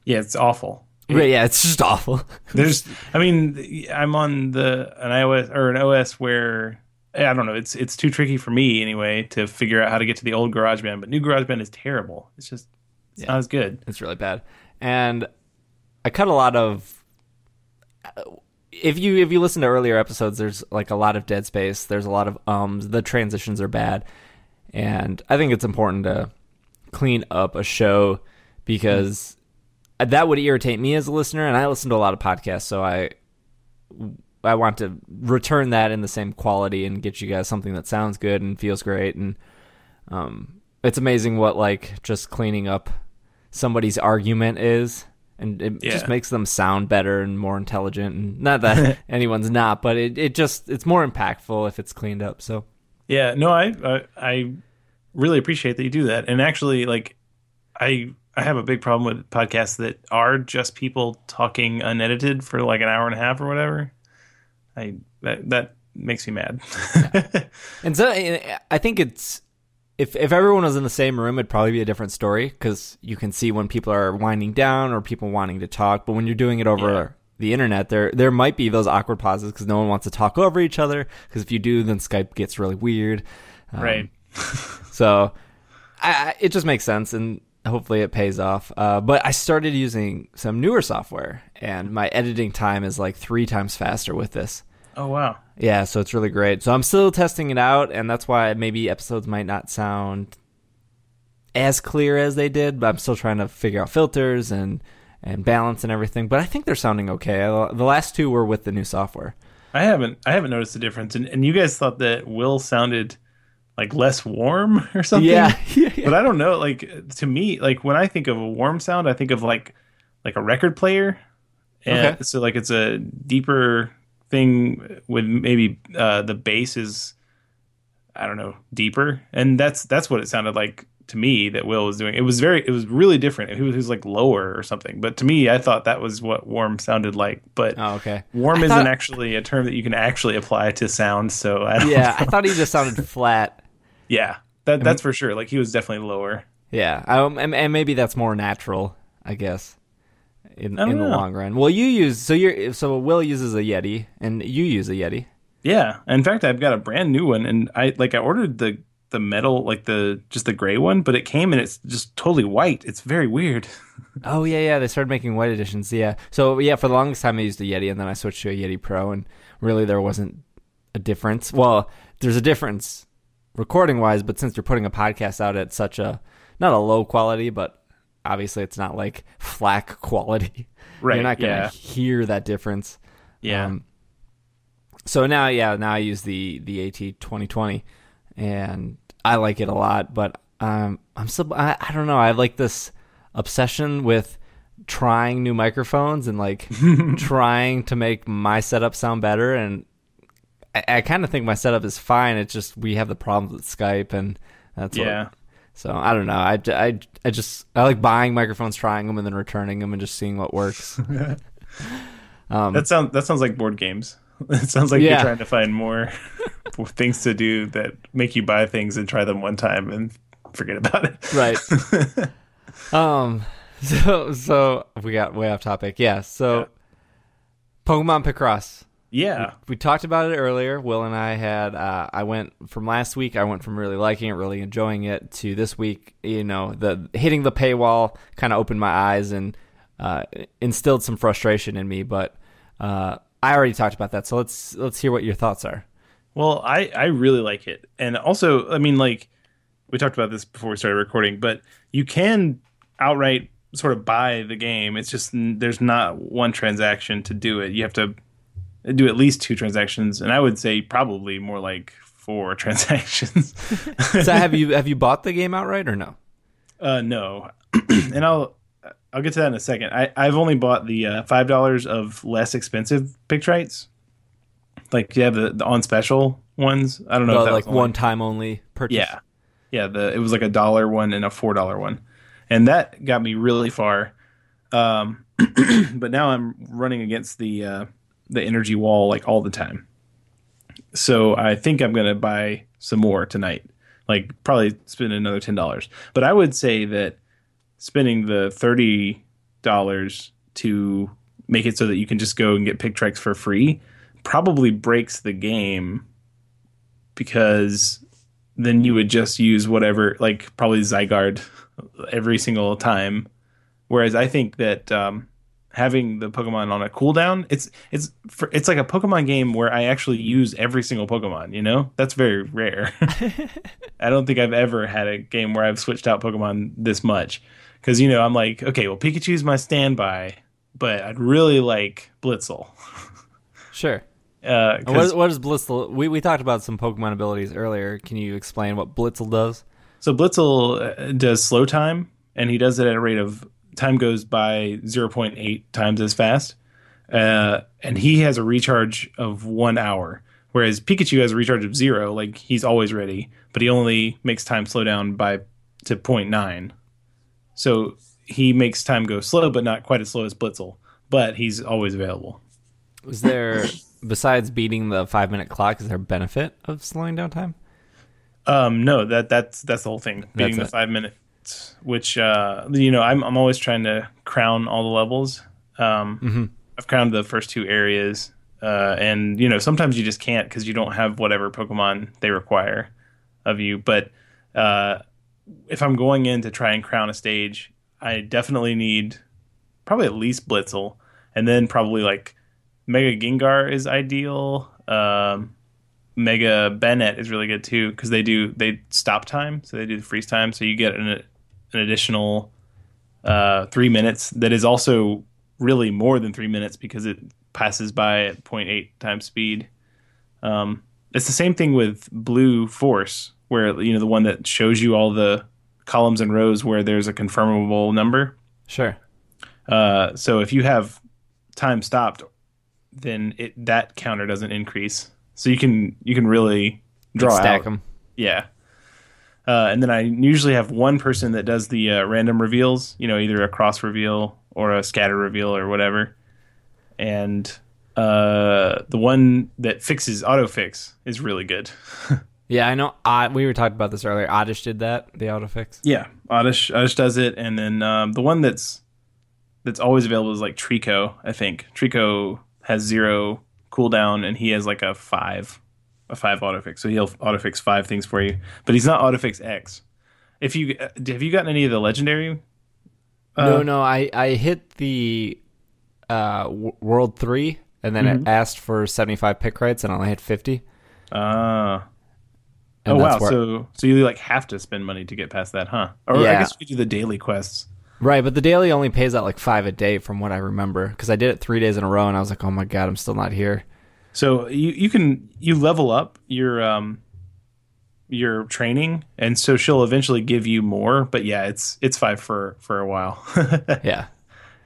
Yeah, it's awful. but yeah, it's just awful. There's, I mean, I'm on the an iOS or an OS where I don't know. It's it's too tricky for me anyway to figure out how to get to the old GarageBand. But new GarageBand is terrible. It's just not as good. It's really bad. And I cut a lot of if you if you listen to earlier episodes there's like a lot of dead space, there's a lot of ums, the transitions are bad. And I think it's important to clean up a show because that would irritate me as a listener and I listen to a lot of podcasts so I I want to return that in the same quality and get you guys something that sounds good and feels great and um it's amazing what like just cleaning up somebody's argument is and it Yeah. just makes them sound better and more intelligent and not that anyone's not but it, it just it's more impactful if it's cleaned up so Yeah, no, I, I I really appreciate that you do that. And actually, like, I I have a big problem with podcasts that are just people talking unedited for like an hour and a half or whatever. I that that makes me mad. And so I think it's if if everyone was in the same room, it'd probably be a different story because you can see when people are winding down or people wanting to talk. But when you're doing it over Yeah. the internet, there there might be those awkward pauses because no one wants to talk over each other. Because if you do, then Skype gets really weird. Um, right. So I, I, it just makes sense, and hopefully it pays off. Uh, but I started using some newer software, and my editing time is like three times faster with this. Oh wow. Yeah, so it's really great. So I'm still testing it out, and that's why maybe episodes might not sound as clear as they did, but I'm still trying to figure out filters and and balance and everything. But I think they're sounding okay. The last two were with the new software. I haven't I haven't noticed a difference. And and you guys thought that Will sounded like less warm or something. Yeah, yeah, yeah. But I don't know. Like to me, like when I think of a warm sound, I think of like like a record player. And Okay. so like it's a deeper thing with maybe uh, the bass is I don't know deeper, and that's that's what it sounded like to me that Will was doing. It was very, it was really different. He was, he was like lower or something. But to me, I thought that was what warm sounded like. But Oh, okay. warm I isn't thought- actually a term that you can actually apply to sound. So I Yeah, I thought he just sounded flat. yeah, that that's for sure. Like he was definitely lower. Yeah, um, and, and maybe that's more natural, I guess, in don't in the long run. Well, you use so you're so Will uses a Yeti, and you use a Yeti. Yeah. In fact, I've got a brand new one, and I like I ordered the the metal, like the just the gray one, but it came and it's just totally white. It's very weird. Oh yeah, yeah. They started making white editions. Yeah. So yeah, for the longest time I used a Yeti, and then I switched to a Yeti Pro, and really there wasn't a difference. Well, there's a difference recording wise, but since you're putting a podcast out at such a not a low quality, but obviously it's not like FLAC quality. Right, You're not gonna yeah. hear that difference. Yeah. Um, so now, yeah, now I use the the AT 2020, and I like it a lot. But um, I'm still, I, I don't know. I have like this obsession with trying new microphones and like trying to make my setup sound better. And I, I kind of think my setup is fine. It's just we have the problems with Skype, and that's what- yeah. So I don't know. I, I, I just I like buying microphones, trying them, and then returning them, and just seeing what works. um, That sounds that sounds like board games. It sounds like Yeah. you're trying to find more things to do that make you buy things and try them one time and forget about it. right. um. So so we got way off topic. Yeah. So Pokemon Picross. Yeah. We talked about it earlier. Will and I had. Uh, I went from last week. I went from really liking it, really enjoying it, to this week. You know, the hitting the paywall kind of opened my eyes and uh, instilled some frustration in me. But uh, I already talked about that. So let's let's hear what your thoughts are. Well, I I really like it, and also, I mean, like we talked about this before we started recording, but you can outright sort of buy the game. It's just there's not one transaction to do it. You have to do at least two transactions, and I would say probably more like four transactions. So have you have you bought the game outright or no? Uh, no, and I'll I'll get to that in a second. I I've only bought the uh, five dollars of less expensive Picrites. Like you have the, the on special ones. I don't know No, that like one time only purchase. Yeah, yeah. The it was like a dollar one and a four dollar one, and that got me really far. Um, but now I'm running against the uh, the energy wall like all the time. So I think I'm gonna buy some more tonight. Like probably spend another ten dollars. But I would say that spending the thirty dollars to make it so that you can just go and get Picrites for free probably breaks the game because then you would just use whatever, like probably Zygarde every single time. Whereas I think that um, having the Pokemon on a cooldown, it's it's for, it's like a Pokemon game where I actually use every single Pokemon. You know, that's very rare. I don't think I've ever had a game where I've switched out Pokemon this much. Because you know, I'm like, okay, well, Pikachu's my standby, but I'd really like Blitzle. Sure. Uh, What, what is Blitzle? We, we talked about some Pokemon abilities earlier. Can you explain what Blitzle does? So Blitzle uh, does slow time, and he does it at a rate of time goes by 0.8 times as fast. Uh, and he has a recharge of one hour, whereas Pikachu has a recharge of zero. Like he's always ready, but he only makes time slow down by to 0.9. So he makes time go slow, but not quite as slow as Blitzle. But he's always available. Is there, besides beating the five minute clock, is there a benefit of slowing down time? Um, no, that that's that's the whole thing. Beating the it. five minutes, which uh, you know, I'm I'm always trying to crown all the levels. Um, I've crowned the first two areas, uh, and you know, sometimes you just can't because you don't have whatever Pokemon they require of you. But uh, if I'm going in to try and crown a stage, I definitely need probably at least Blitzle, and then probably like Mega Gengar is ideal. Um, Mega Banette is really good too because they do they stop time, so they do the freeze time, so you get an, an additional uh, three minutes that is also really more than three minutes because it passes by at 0.8 times speed. Um, it's the same thing with Blue Force, where you know the one that shows you all the columns and rows where there's a confirmable number. Sure. Uh, so if you have time stopped, then it that counter doesn't increase. So you can you can really draw Stack out. them. Yeah. Uh, and then I usually have one person that does the uh, random reveals, you know, either a cross reveal or a scatter reveal or whatever. And uh, the one that fixes autofix is really good. Yeah, I know. I, we were talking about this earlier. Oddish did that, the autofix. yeah, Oddish, Oddish does it, and then um, the one that's that's always available is like Treecko. I think Treecko has zero cooldown, and he has like a five, a five autofix. So he'll autofix five things for you, but he's not autofix X. If you uh, have you gotten any of the legendary? no, no. I, I hit the uh, w- World 3, and then Mm-hmm. it asked for 75 Picrites, and I only hit 50. Ah. Oh wow! where- So so you like have to spend money to get past that, huh? Or I guess you do the daily quests. Right, but the daily only pays out like five a day from what I remember. Because I did it three days in a row, and I was like, oh my god, I'm still not here. So you you can you level up your um your training, and so she'll eventually give you more. But yeah, it's it's five for for a while. Yeah.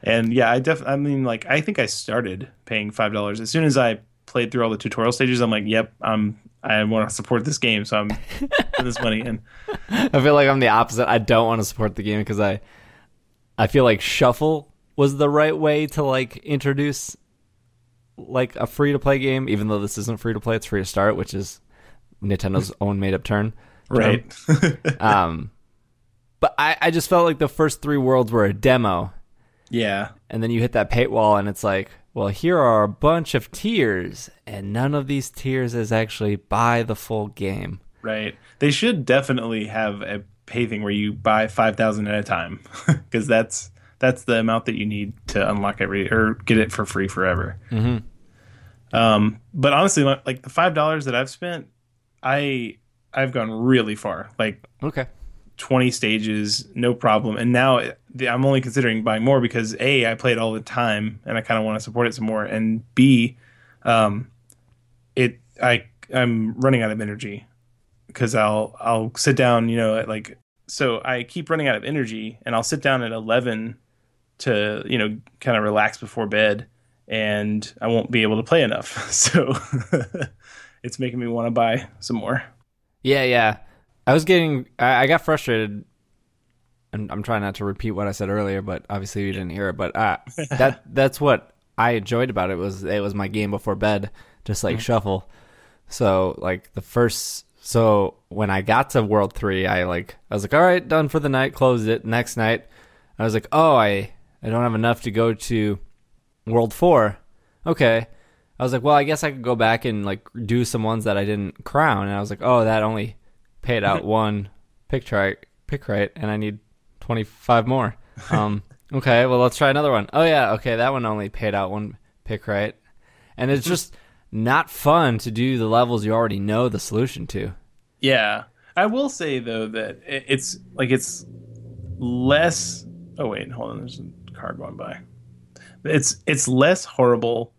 and yeah, I def I mean like I think I started paying five dollars as soon as I played through all the tutorial stages. I'm like, yep, I'm I want to support this game, so I'm putting this money in. I feel like I'm the opposite. I don't want to support the game because I, I feel like shuffle was the right way to like introduce, like a free to play game. Even though this isn't free to play, it's free to start, which is Nintendo's own made up turn. Right. Um, but I, I just felt like the first three worlds were a demo, yeah. and then you hit that paywall, and it's like, well, here are a bunch of tiers, and none of these tiers is actually buy the full game. Right. They should definitely have a pay thing where you buy five thousand at a time, because that's that's the amount that you need to unlock every or get it for free forever. Mm-hmm. Um, but honestly, like the five dollars that I've spent, I I've gone really far, like Okay. twenty stages, no problem. And now I'm only considering buying more because a I play it all the time and I kind of want to support it some more, and b, um, it I I'm running out of energy because I'll I'll sit down, you know, at like so I keep running out of energy, and I'll sit down at eleven to you know kind of relax before bed, and I won't be able to play enough. So it's making me want to buy some more. Yeah, yeah. I was getting, I, I got frustrated, and I'm trying not to repeat what I said earlier, but obviously you didn't hear it. But uh, that that's what I enjoyed about it was it was my game before bed, just like shuffle. So like the first, so when I got to World Three, I like I was like, all right, done for the night, closed it. Next night, I was like, oh, I I don't have enough to go to World Four. Okay. I was like, well, I guess I could go back and like do some ones that I didn't crown, and I was like, oh, that only paid out one Picrite, pick right, and I need twenty five more. Um, okay, well, let's try another one. Oh yeah, okay, that one only paid out one Picrite, and it's just not fun to do the levels you already know the solution to. Yeah, I will say though that it's like it's less. Oh wait, hold on. There's a car going by. It's it's less horrible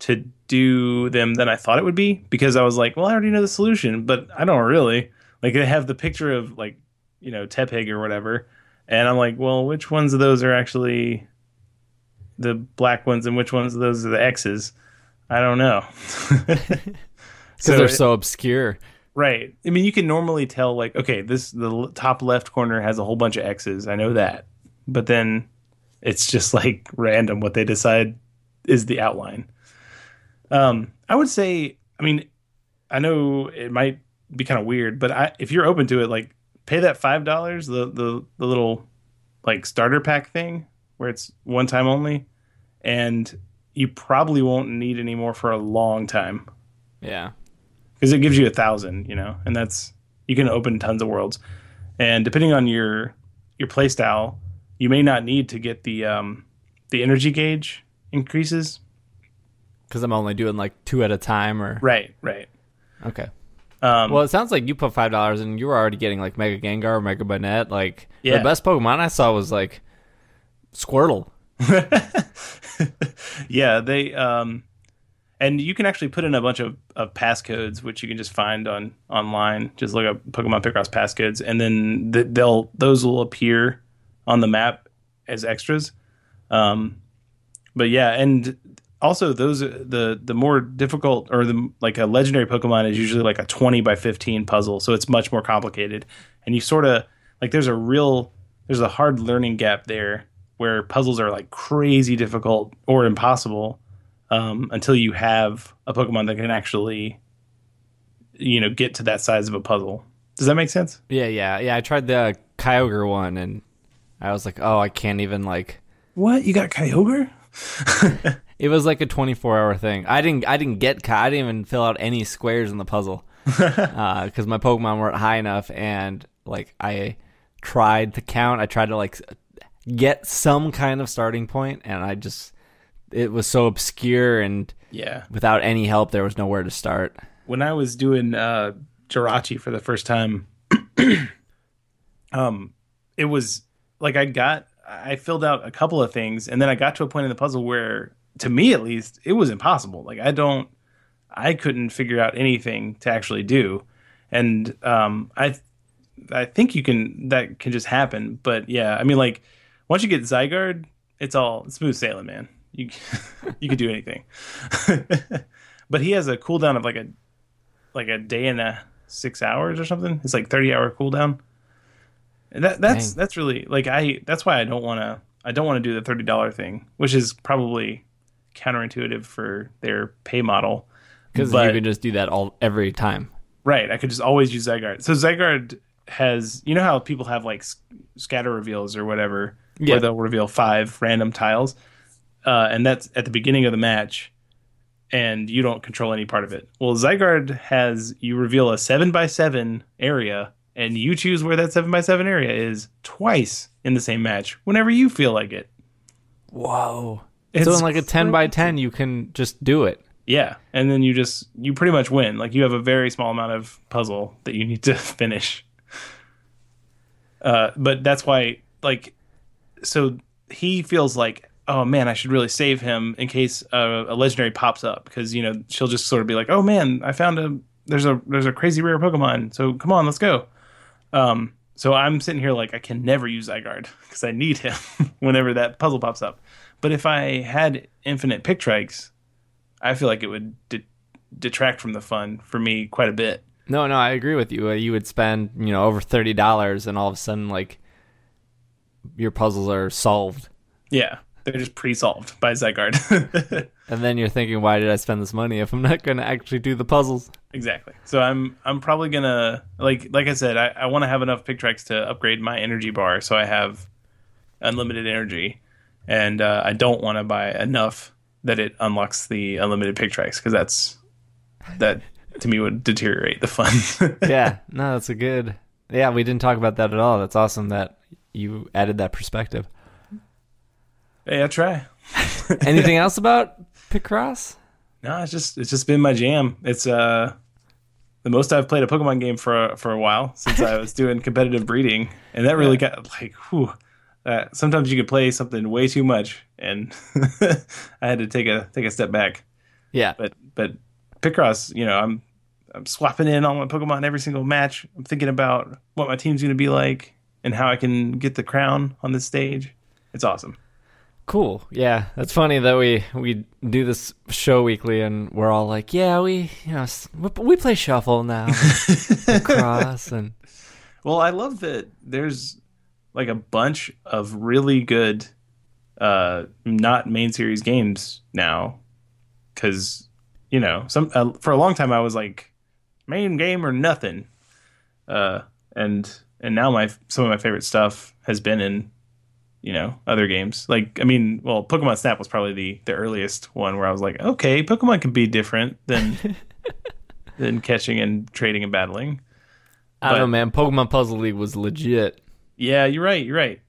to do them than I thought it would be because I was like, well, I already know the solution, but I don't really. Like they have the picture of like you know Tepig or whatever, and I'm like, well, which ones of those are actually the black ones and which ones of those are the X's? I don't know. Because they're so obscure. Right. I mean, you can normally tell like, okay, this the top left corner has a whole bunch of X's. I know that, but then it's just like random what they decide is the outline. Um, I would say, I mean, I know it might be kind of weird, but I, if you're open to it, like pay that five dollars, the the the little like starter pack thing where it's one time only, and you probably won't need any more for a long time Yeah. because it gives you a thousand, you know, and that's you can open tons of worlds. And depending on your your play style, you may not need to get the um, the energy gauge increases. Because I'm only doing like two at a time, or Right, right. okay. Um, Well, it sounds like you put five dollars and you were already getting like Mega Gengar, or Mega Banette. Like Yeah. the best Pokemon I saw was like Squirtle. yeah, they um, and you can actually put in a bunch of, of passcodes, which you can just find on online. Just look up Pokemon Picross passcodes, and then th- they'll those will appear on the map as extras. Um, but yeah, and also those the the more difficult or the like a legendary Pokemon is usually like a twenty by fifteen puzzle, so it's much more complicated, and you sort of like there's a real there's a hard learning gap there where puzzles are like crazy difficult or impossible um, until you have a Pokemon that can actually you know get to that size of a puzzle. Does that make sense? Yeah, yeah, yeah. I tried the Kyogre one, and I was like, oh, I can't even like. What you got, Kyogre? It was like a 24 hour thing. I didn't. I didn't get. I didn't even fill out any squares in the puzzle because my Pokemon weren't high enough, and like I tried to count. I tried to like get some kind of starting point, and I just it was so obscure and Yeah. without any help, there was nowhere to start. when I was doing uh Jirachi for the first time, um, it was like I got I filled out a couple of things, and then I got to a point in the puzzle where, to me at least, it was impossible. Like I don't, I couldn't figure out anything to actually do, and um, I, I think you can that can just happen. But yeah, I mean, like once you get Zygarde, it's all smooth sailing, man. You you could do anything. but he has a cooldown of like a like a day and a six hours or something. It's like thirty hour cooldown. And that that's Dang. that's really like I that's why I don't want to I don't want to do the thirty dollar thing, which is probably counterintuitive for their pay model. Because you could just do that all every time. Right, I could just always use Zygarde. So Zygarde has you know how people have like scatter reveals or whatever, Yeah. where they'll reveal five random tiles, uh, and that's at the beginning of the match, and you don't control any part of it. Well, Zygarde has you reveal a seven by seven area, and you choose where that seven by seven area is twice in the same match, whenever you feel like it. Whoa. It's so in like a ten by ten, you can just do it. Yeah, and then you just you pretty much win. Like you have a very small amount of puzzle that you need to finish. Uh, but that's why, like, so he feels like, oh man, I should really save him in case a legendary pops up because you know she'll just sort of be like, oh man, I found a there's a there's a crazy rare Pokemon, so come on, let's go. Um, so I'm sitting here like I can never use Zygarde because I need him whenever that puzzle pops up. But if I had infinite Picrites, I feel like it would de- detract from the fun for me quite a bit. No, no, I agree with you. Uh, You would spend, you know, over $30 and all of a sudden, like, your puzzles are solved. Yeah, they're just pre-solved by Zygarde. And then you're thinking, why did I spend this money if I'm not going to actually do the puzzles? exactly. So I'm I'm probably gonna like like I said, I, I want to have enough Picrites to upgrade my energy bar, so I have unlimited energy, and uh, I don't want to buy enough that it unlocks the unlimited Picrites because that's that to me would deteriorate the fun. yeah, no, that's a good. Yeah, we didn't talk about that at all. That's awesome that you added that perspective. hey, I try. Anything else about Picross? No, it's just it's just been my jam. It's uh the most I've played a Pokemon game for for a while since I was doing competitive breeding, and that really got like, whew. Uh, sometimes you could play something way too much, and I had to take a take a step back. Yeah. But but Picross, you know, I'm I'm swapping in on my Pokemon every single match. I'm thinking about what my team's going to be like and how I can get the crown on this stage. It's awesome. Cool. Yeah, that's funny that we we do this show weekly and we're all like, yeah, we you know we, play shuffle now, cross, and Well, I love that there's like a bunch of really good uh not main series games now cuz you know, some uh, for a long time I was like main game or nothing. Uh and and now my some of my favorite stuff has been in you know, other games. Like I mean, well, Pokemon Snap was probably the the earliest one where I was like, okay, Pokemon can be different than than catching and trading and battling. I don't know, man. Pokemon Puzzle League was legit. Yeah, you're right. You're right.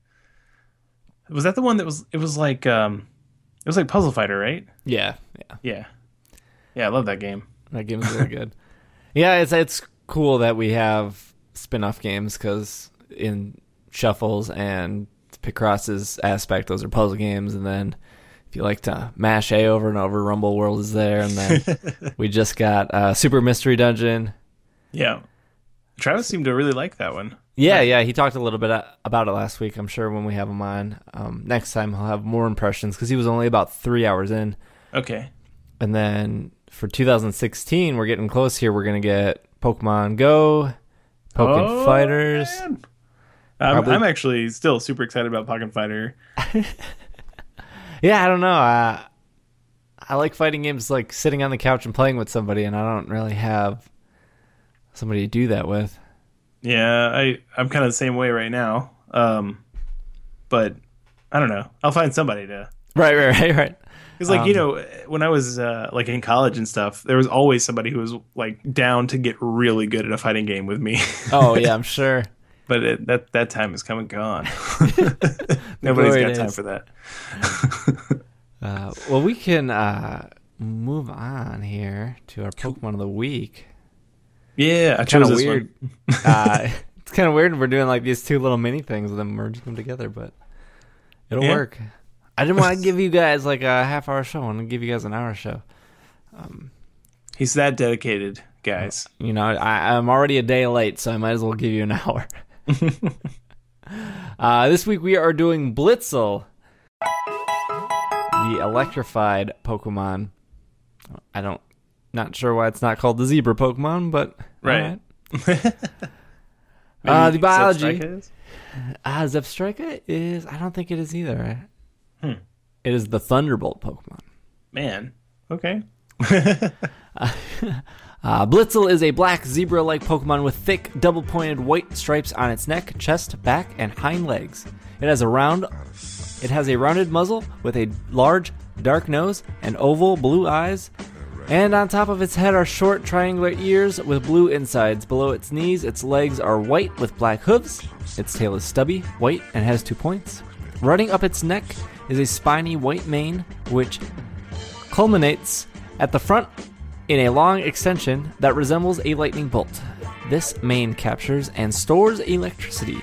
Was that the one that was? It was like um, it was like Puzzle Fighter, right? Yeah, yeah. Yeah, yeah. I love that game. That game is really good. Yeah, it's it's cool that we have spin-off games because in shuffles and Picross's aspect, those are puzzle games, and then if you like to mash A over and over, Rumble World is there, and then we just got uh, Super Mystery Dungeon. Yeah, Travis seemed to really like that one. Yeah, yeah, he talked a little bit uh, about it last week. I'm sure when we have him on um, next time, he'll have more impressions because he was only about three hours in. Okay. And then for 2016, we're getting close here. We're gonna get Pokemon Go, Pokken Oh, Fighters. man. I'm, Probably- I'm actually still super excited about Pokken Fighter. Yeah, I don't know. Uh, I like fighting games like sitting on the couch and playing with somebody, and I don't really have somebody to do that with. Yeah, I I'm kind of the same way right now. Um, but I don't know. I'll find somebody to Right, right, right, right. because like you Um, know when I was uh, like in college and stuff, there was always somebody who was like down to get really good at a fighting game with me. Oh yeah, I'm sure. but it, that that time is come and gone. Nobody's got time days. for that. Uh, well, we can uh, move on here to our Pokemon of the week. Yeah, I Kind of weird. uh, it's kind of weird. We're doing like these two little mini things and then merging them together, but it'll Yeah. work. I didn't want to give you guys like a half hour show. I want to give you guys an hour show. He's that dedicated, guys. You know, I, I'm already a day late, so I might as well give you an hour. uh, this week we are doing Blitzle, the electrified Pokemon. I don't, not sure why it's not called the zebra Pokemon, but Right. alright. Uh, the Zebstrika biology. is? Ah, Zebstrika is. I don't think it is either. Hmm. It is the Thunderbolt Pokemon. Man. Okay. Uh, Blitzle is a black zebra like Pokemon with thick, double pointed white stripes on its neck, chest, back, and hind legs. It has a round. It has a rounded muzzle with a large, dark nose and oval blue eyes. And on top of its head are short, triangular ears with blue insides. Below its knees, its legs are white with black hooves. Its tail is stubby, white, and has two points. Running up its neck is a spiny white mane, which culminates at the front in a long extension that resembles a lightning bolt. This mane captures and stores electricity,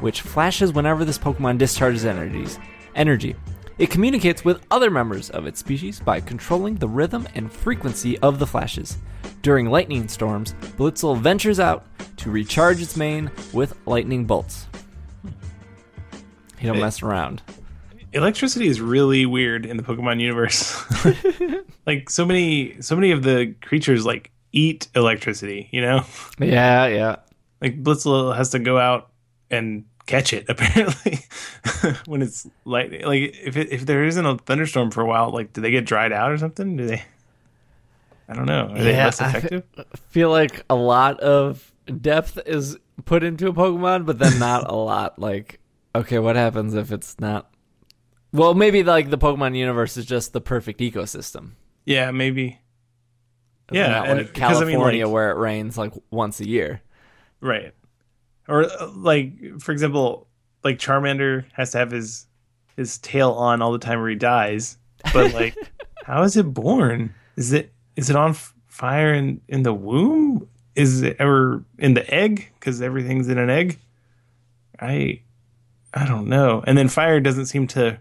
which flashes whenever this Pokemon discharges energies. Energy. It communicates with other members of its species by controlling the rhythm and frequency of the flashes. During lightning storms, Blitzle ventures out to recharge its mane with lightning bolts. He don't mess around. Electricity is really weird in the Pokemon universe. like so many so many of the creatures like eat electricity, you know? Yeah, yeah. Like Blitzle has to go out and catch it apparently when it's light like if it, if there isn't a thunderstorm for a while like do they get dried out or something do they i don't know are they Yeah, less I fe- feel like a lot of depth is put into a Pokemon, but then not a lot. Like, okay, what happens if it's not? Well, maybe like the Pokemon universe is just the perfect ecosystem. yeah maybe. It's Yeah, not like because, I mean, California like- where it rains like once a year. right. Or uh, like for example like charmander has to have his his tail on all the time or he dies but like how is it born? Is it is it on f- fire in in the womb? Is it ever in the egg? Because everything's in an egg? I i don't know. And then fire doesn't seem to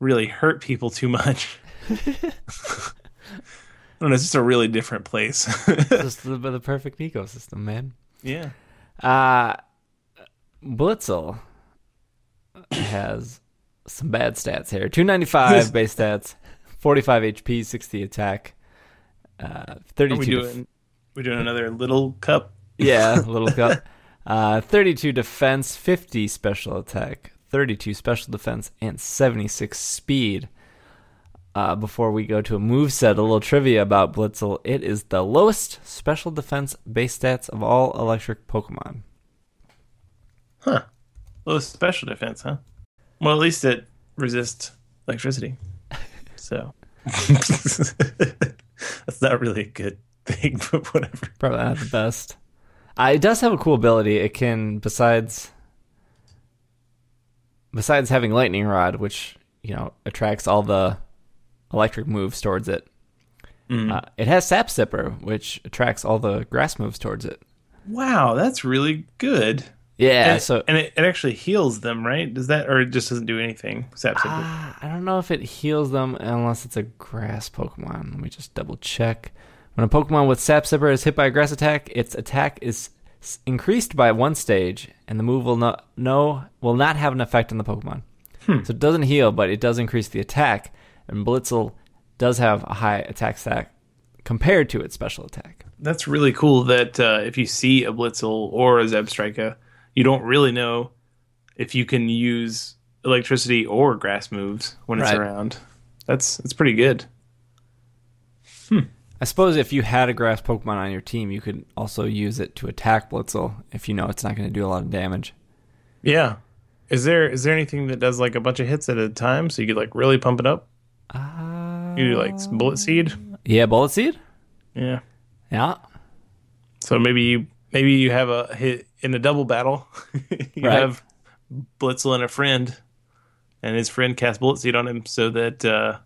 really hurt people too much i don't know it's just a really different place just the, the perfect ecosystem, man. yeah Uh Blitzle has some bad stats here. 295 base stats, 45 HP, 60 attack, uh, 32 Are we def- doing we doing another little cup? Yeah, little cup. Uh, 32 defense, 50 special attack, 32 special defense, and 76 speed. Uh, before we go to a move set, a little trivia about Blitzle. It is the lowest special defense base stats of all electric Pokemon. Huh. Well, it's special defense, huh? Well, at least it resists electricity. So that's not really a good thing, but whatever. Probably not the best. Uh, it does have a cool ability. It can, besides besides having lightning rod, which you know attracts all the electric moves towards it. Mm. Uh, it has sap sipper, which attracts all the grass moves towards it. Wow, that's really good. Yeah, and, so and it, it actually heals them, right? Does that, or it just doesn't do anything? Sap Sipper. Ah, I don't know if it heals them unless it's a grass Pokemon. Let me just double check. When a Pokemon with Sap Sipper is hit by a grass attack, its attack is increased by one stage, and the move will not no will not have an effect on the Pokemon. Hmm. So it doesn't heal, but it does increase the attack. And Blitzle does have a high attack stack compared to its special attack. That's really cool that uh, if you see a Blitzle or a Zebstrika, you don't really know if you can use electricity or grass moves when it's Right. around. That's that's pretty good. I suppose if you had a grass Pokemon on your team, you could also use it to attack Blitzle if you know it's not going to do a lot of damage. Yeah. Is there is there anything that does like a bunch of hits at a time so you could like really pump it up? Uh, You do like bullet seed? yeah, Bullet Seed? Yeah. Yeah. So maybe you maybe you have a hit in a double battle. you Right. have Blitzle and a friend, and his friend casts bullet seed on him so that uh,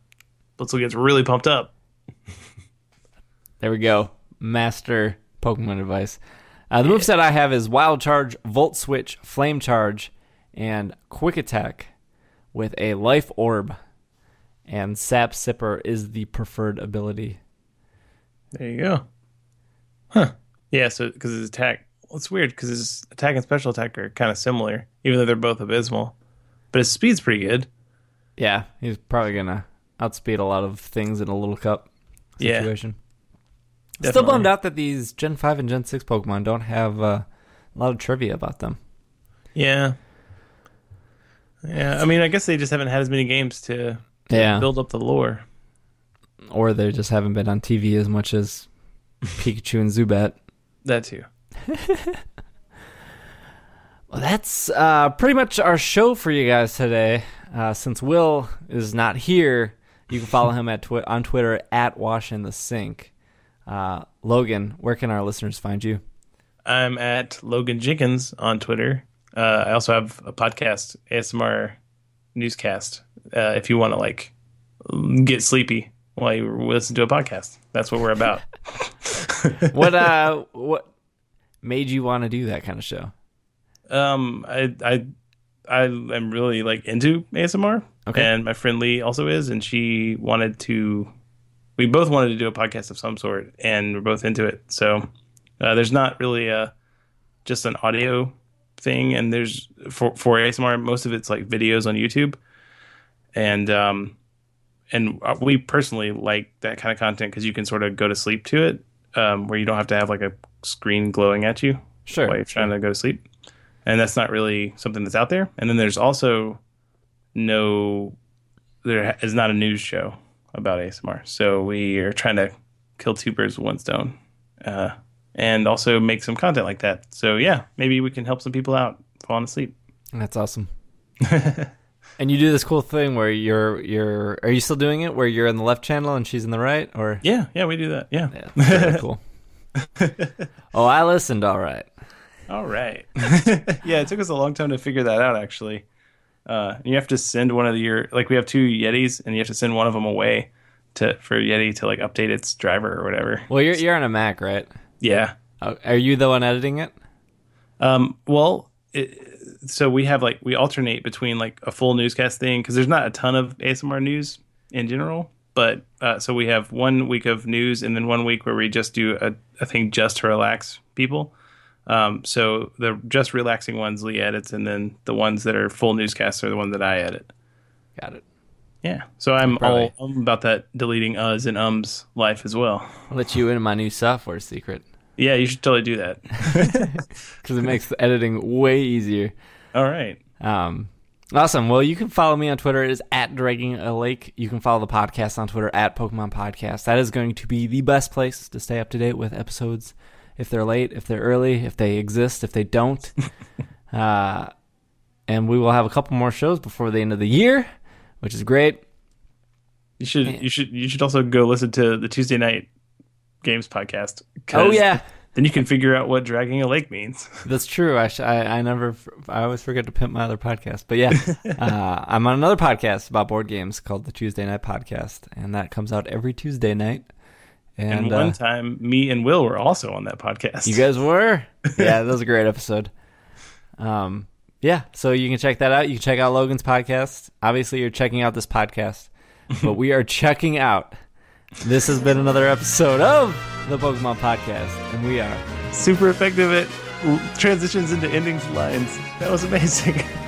Blitzle gets really pumped up. There we go. Master Pokemon advice. Uh, the moveset I have is Wild Charge, Volt Switch, Flame Charge, and Quick Attack with a Life Orb. And Sap Sipper is the preferred ability. There you go. Huh. Yeah. So because his attack, well, it's weird because his attack and special attack are kind of similar, even though they're both abysmal. But his speed's pretty good. Yeah, he's probably going to outspeed a lot of things in a little cup Yeah. Situation. Still Definitely. bummed out that these Gen 5 and Gen 6 Pokemon don't have uh, a lot of trivia about them. Yeah. Yeah. I mean, I guess they just haven't had as many games to Yeah. build up the lore. Or they just haven't been on TV as much as Pikachu and Zubat. That too. Well, that's uh, pretty much our show for you guys today. Uh, since Will is not here, you can follow him at twi- on Twitter at Wash in the Sink. Uh, Logan, where can our listeners find you? I'm at Logan Jenkins on Twitter. Uh, I also have a podcast, ASMR newscast. Uh, if you want to like get sleepy while you listen to a podcast, that's what we're about. What uh, what made you want to do that kind of show? um, I I I am really like into ASMR, Okay. and my friend Lee also is, and she wanted to. We both wanted to do a podcast of some sort, and we're both into it. So uh, there's not really a just an audio thing, and there's for for ASMR, most of it's like videos on YouTube, and um, and uh, we personally like that kind of content because you can sort of go to sleep to it, um, where you don't have to have like a screen glowing at you Sure. while you're trying to go to sleep. And that's not really something that's out there. And then there's also no, there is not a news show about ASMR. So we are trying to kill two birds with one stone uh, and also make some content like that. So yeah, maybe we can help some people out falling asleep. That's awesome. and you do this cool thing where you're you're are you still doing it where you're in the left channel and she's in the right or Yeah, yeah, we do that. Yeah. yeah, really cool. oh, I listened all right. All right. yeah, it took us a long time to figure that out, actually. Uh, you have to send one of your like we have two Yetis, and you have to send one of them away to for Yeti to like update its driver or whatever. Well, you're you're on a Mac, right? Yeah. Oh, are you the one editing it? Um, well, it, so we have like we alternate between like a full newscast thing because there's not a ton of ASMR news in general, but uh, so we have one week of news and then one week where we just do a, a thing just to relax people. Um, so the just relaxing ones Lee edits, and then the ones that are full newscasts are the ones that I edit. Got it. Yeah, so I'm Probably. all I'm about that deleting uhs and ums life as well. I'll let you in my new software secret Yeah, you should totally do that. because it makes the editing way easier. all right. Um, awesome. Well, you can follow me on Twitter. It is at Dragging a Lake. You can follow the podcast on Twitter at Pokemon Podcast. That is going to be the best place to stay up to date with episodes. If they're late, if they're early, if they exist, if they don't. uh, and we will have a couple more shows before the end of the year, which is great. You should you should you should also go listen to the Tuesday night games podcast. Oh yeah, then you can figure out what dragging a lake means. That's true. I, sh- I I never I always forget to pimp my other podcast. But yeah, uh, I'm on another podcast about board games called the Tuesday Night Podcast, and that comes out every Tuesday night. And, And, one uh, time, me and Will were also on that podcast. you guys were, yeah, that was a great episode. Um, yeah, so you can check that out. You can check out Logan's podcast. Obviously, you're checking out this podcast, but we are checking out. This has been another episode of the Pokemon Podcast, and we are super effective at transitions into endings lines. That was amazing.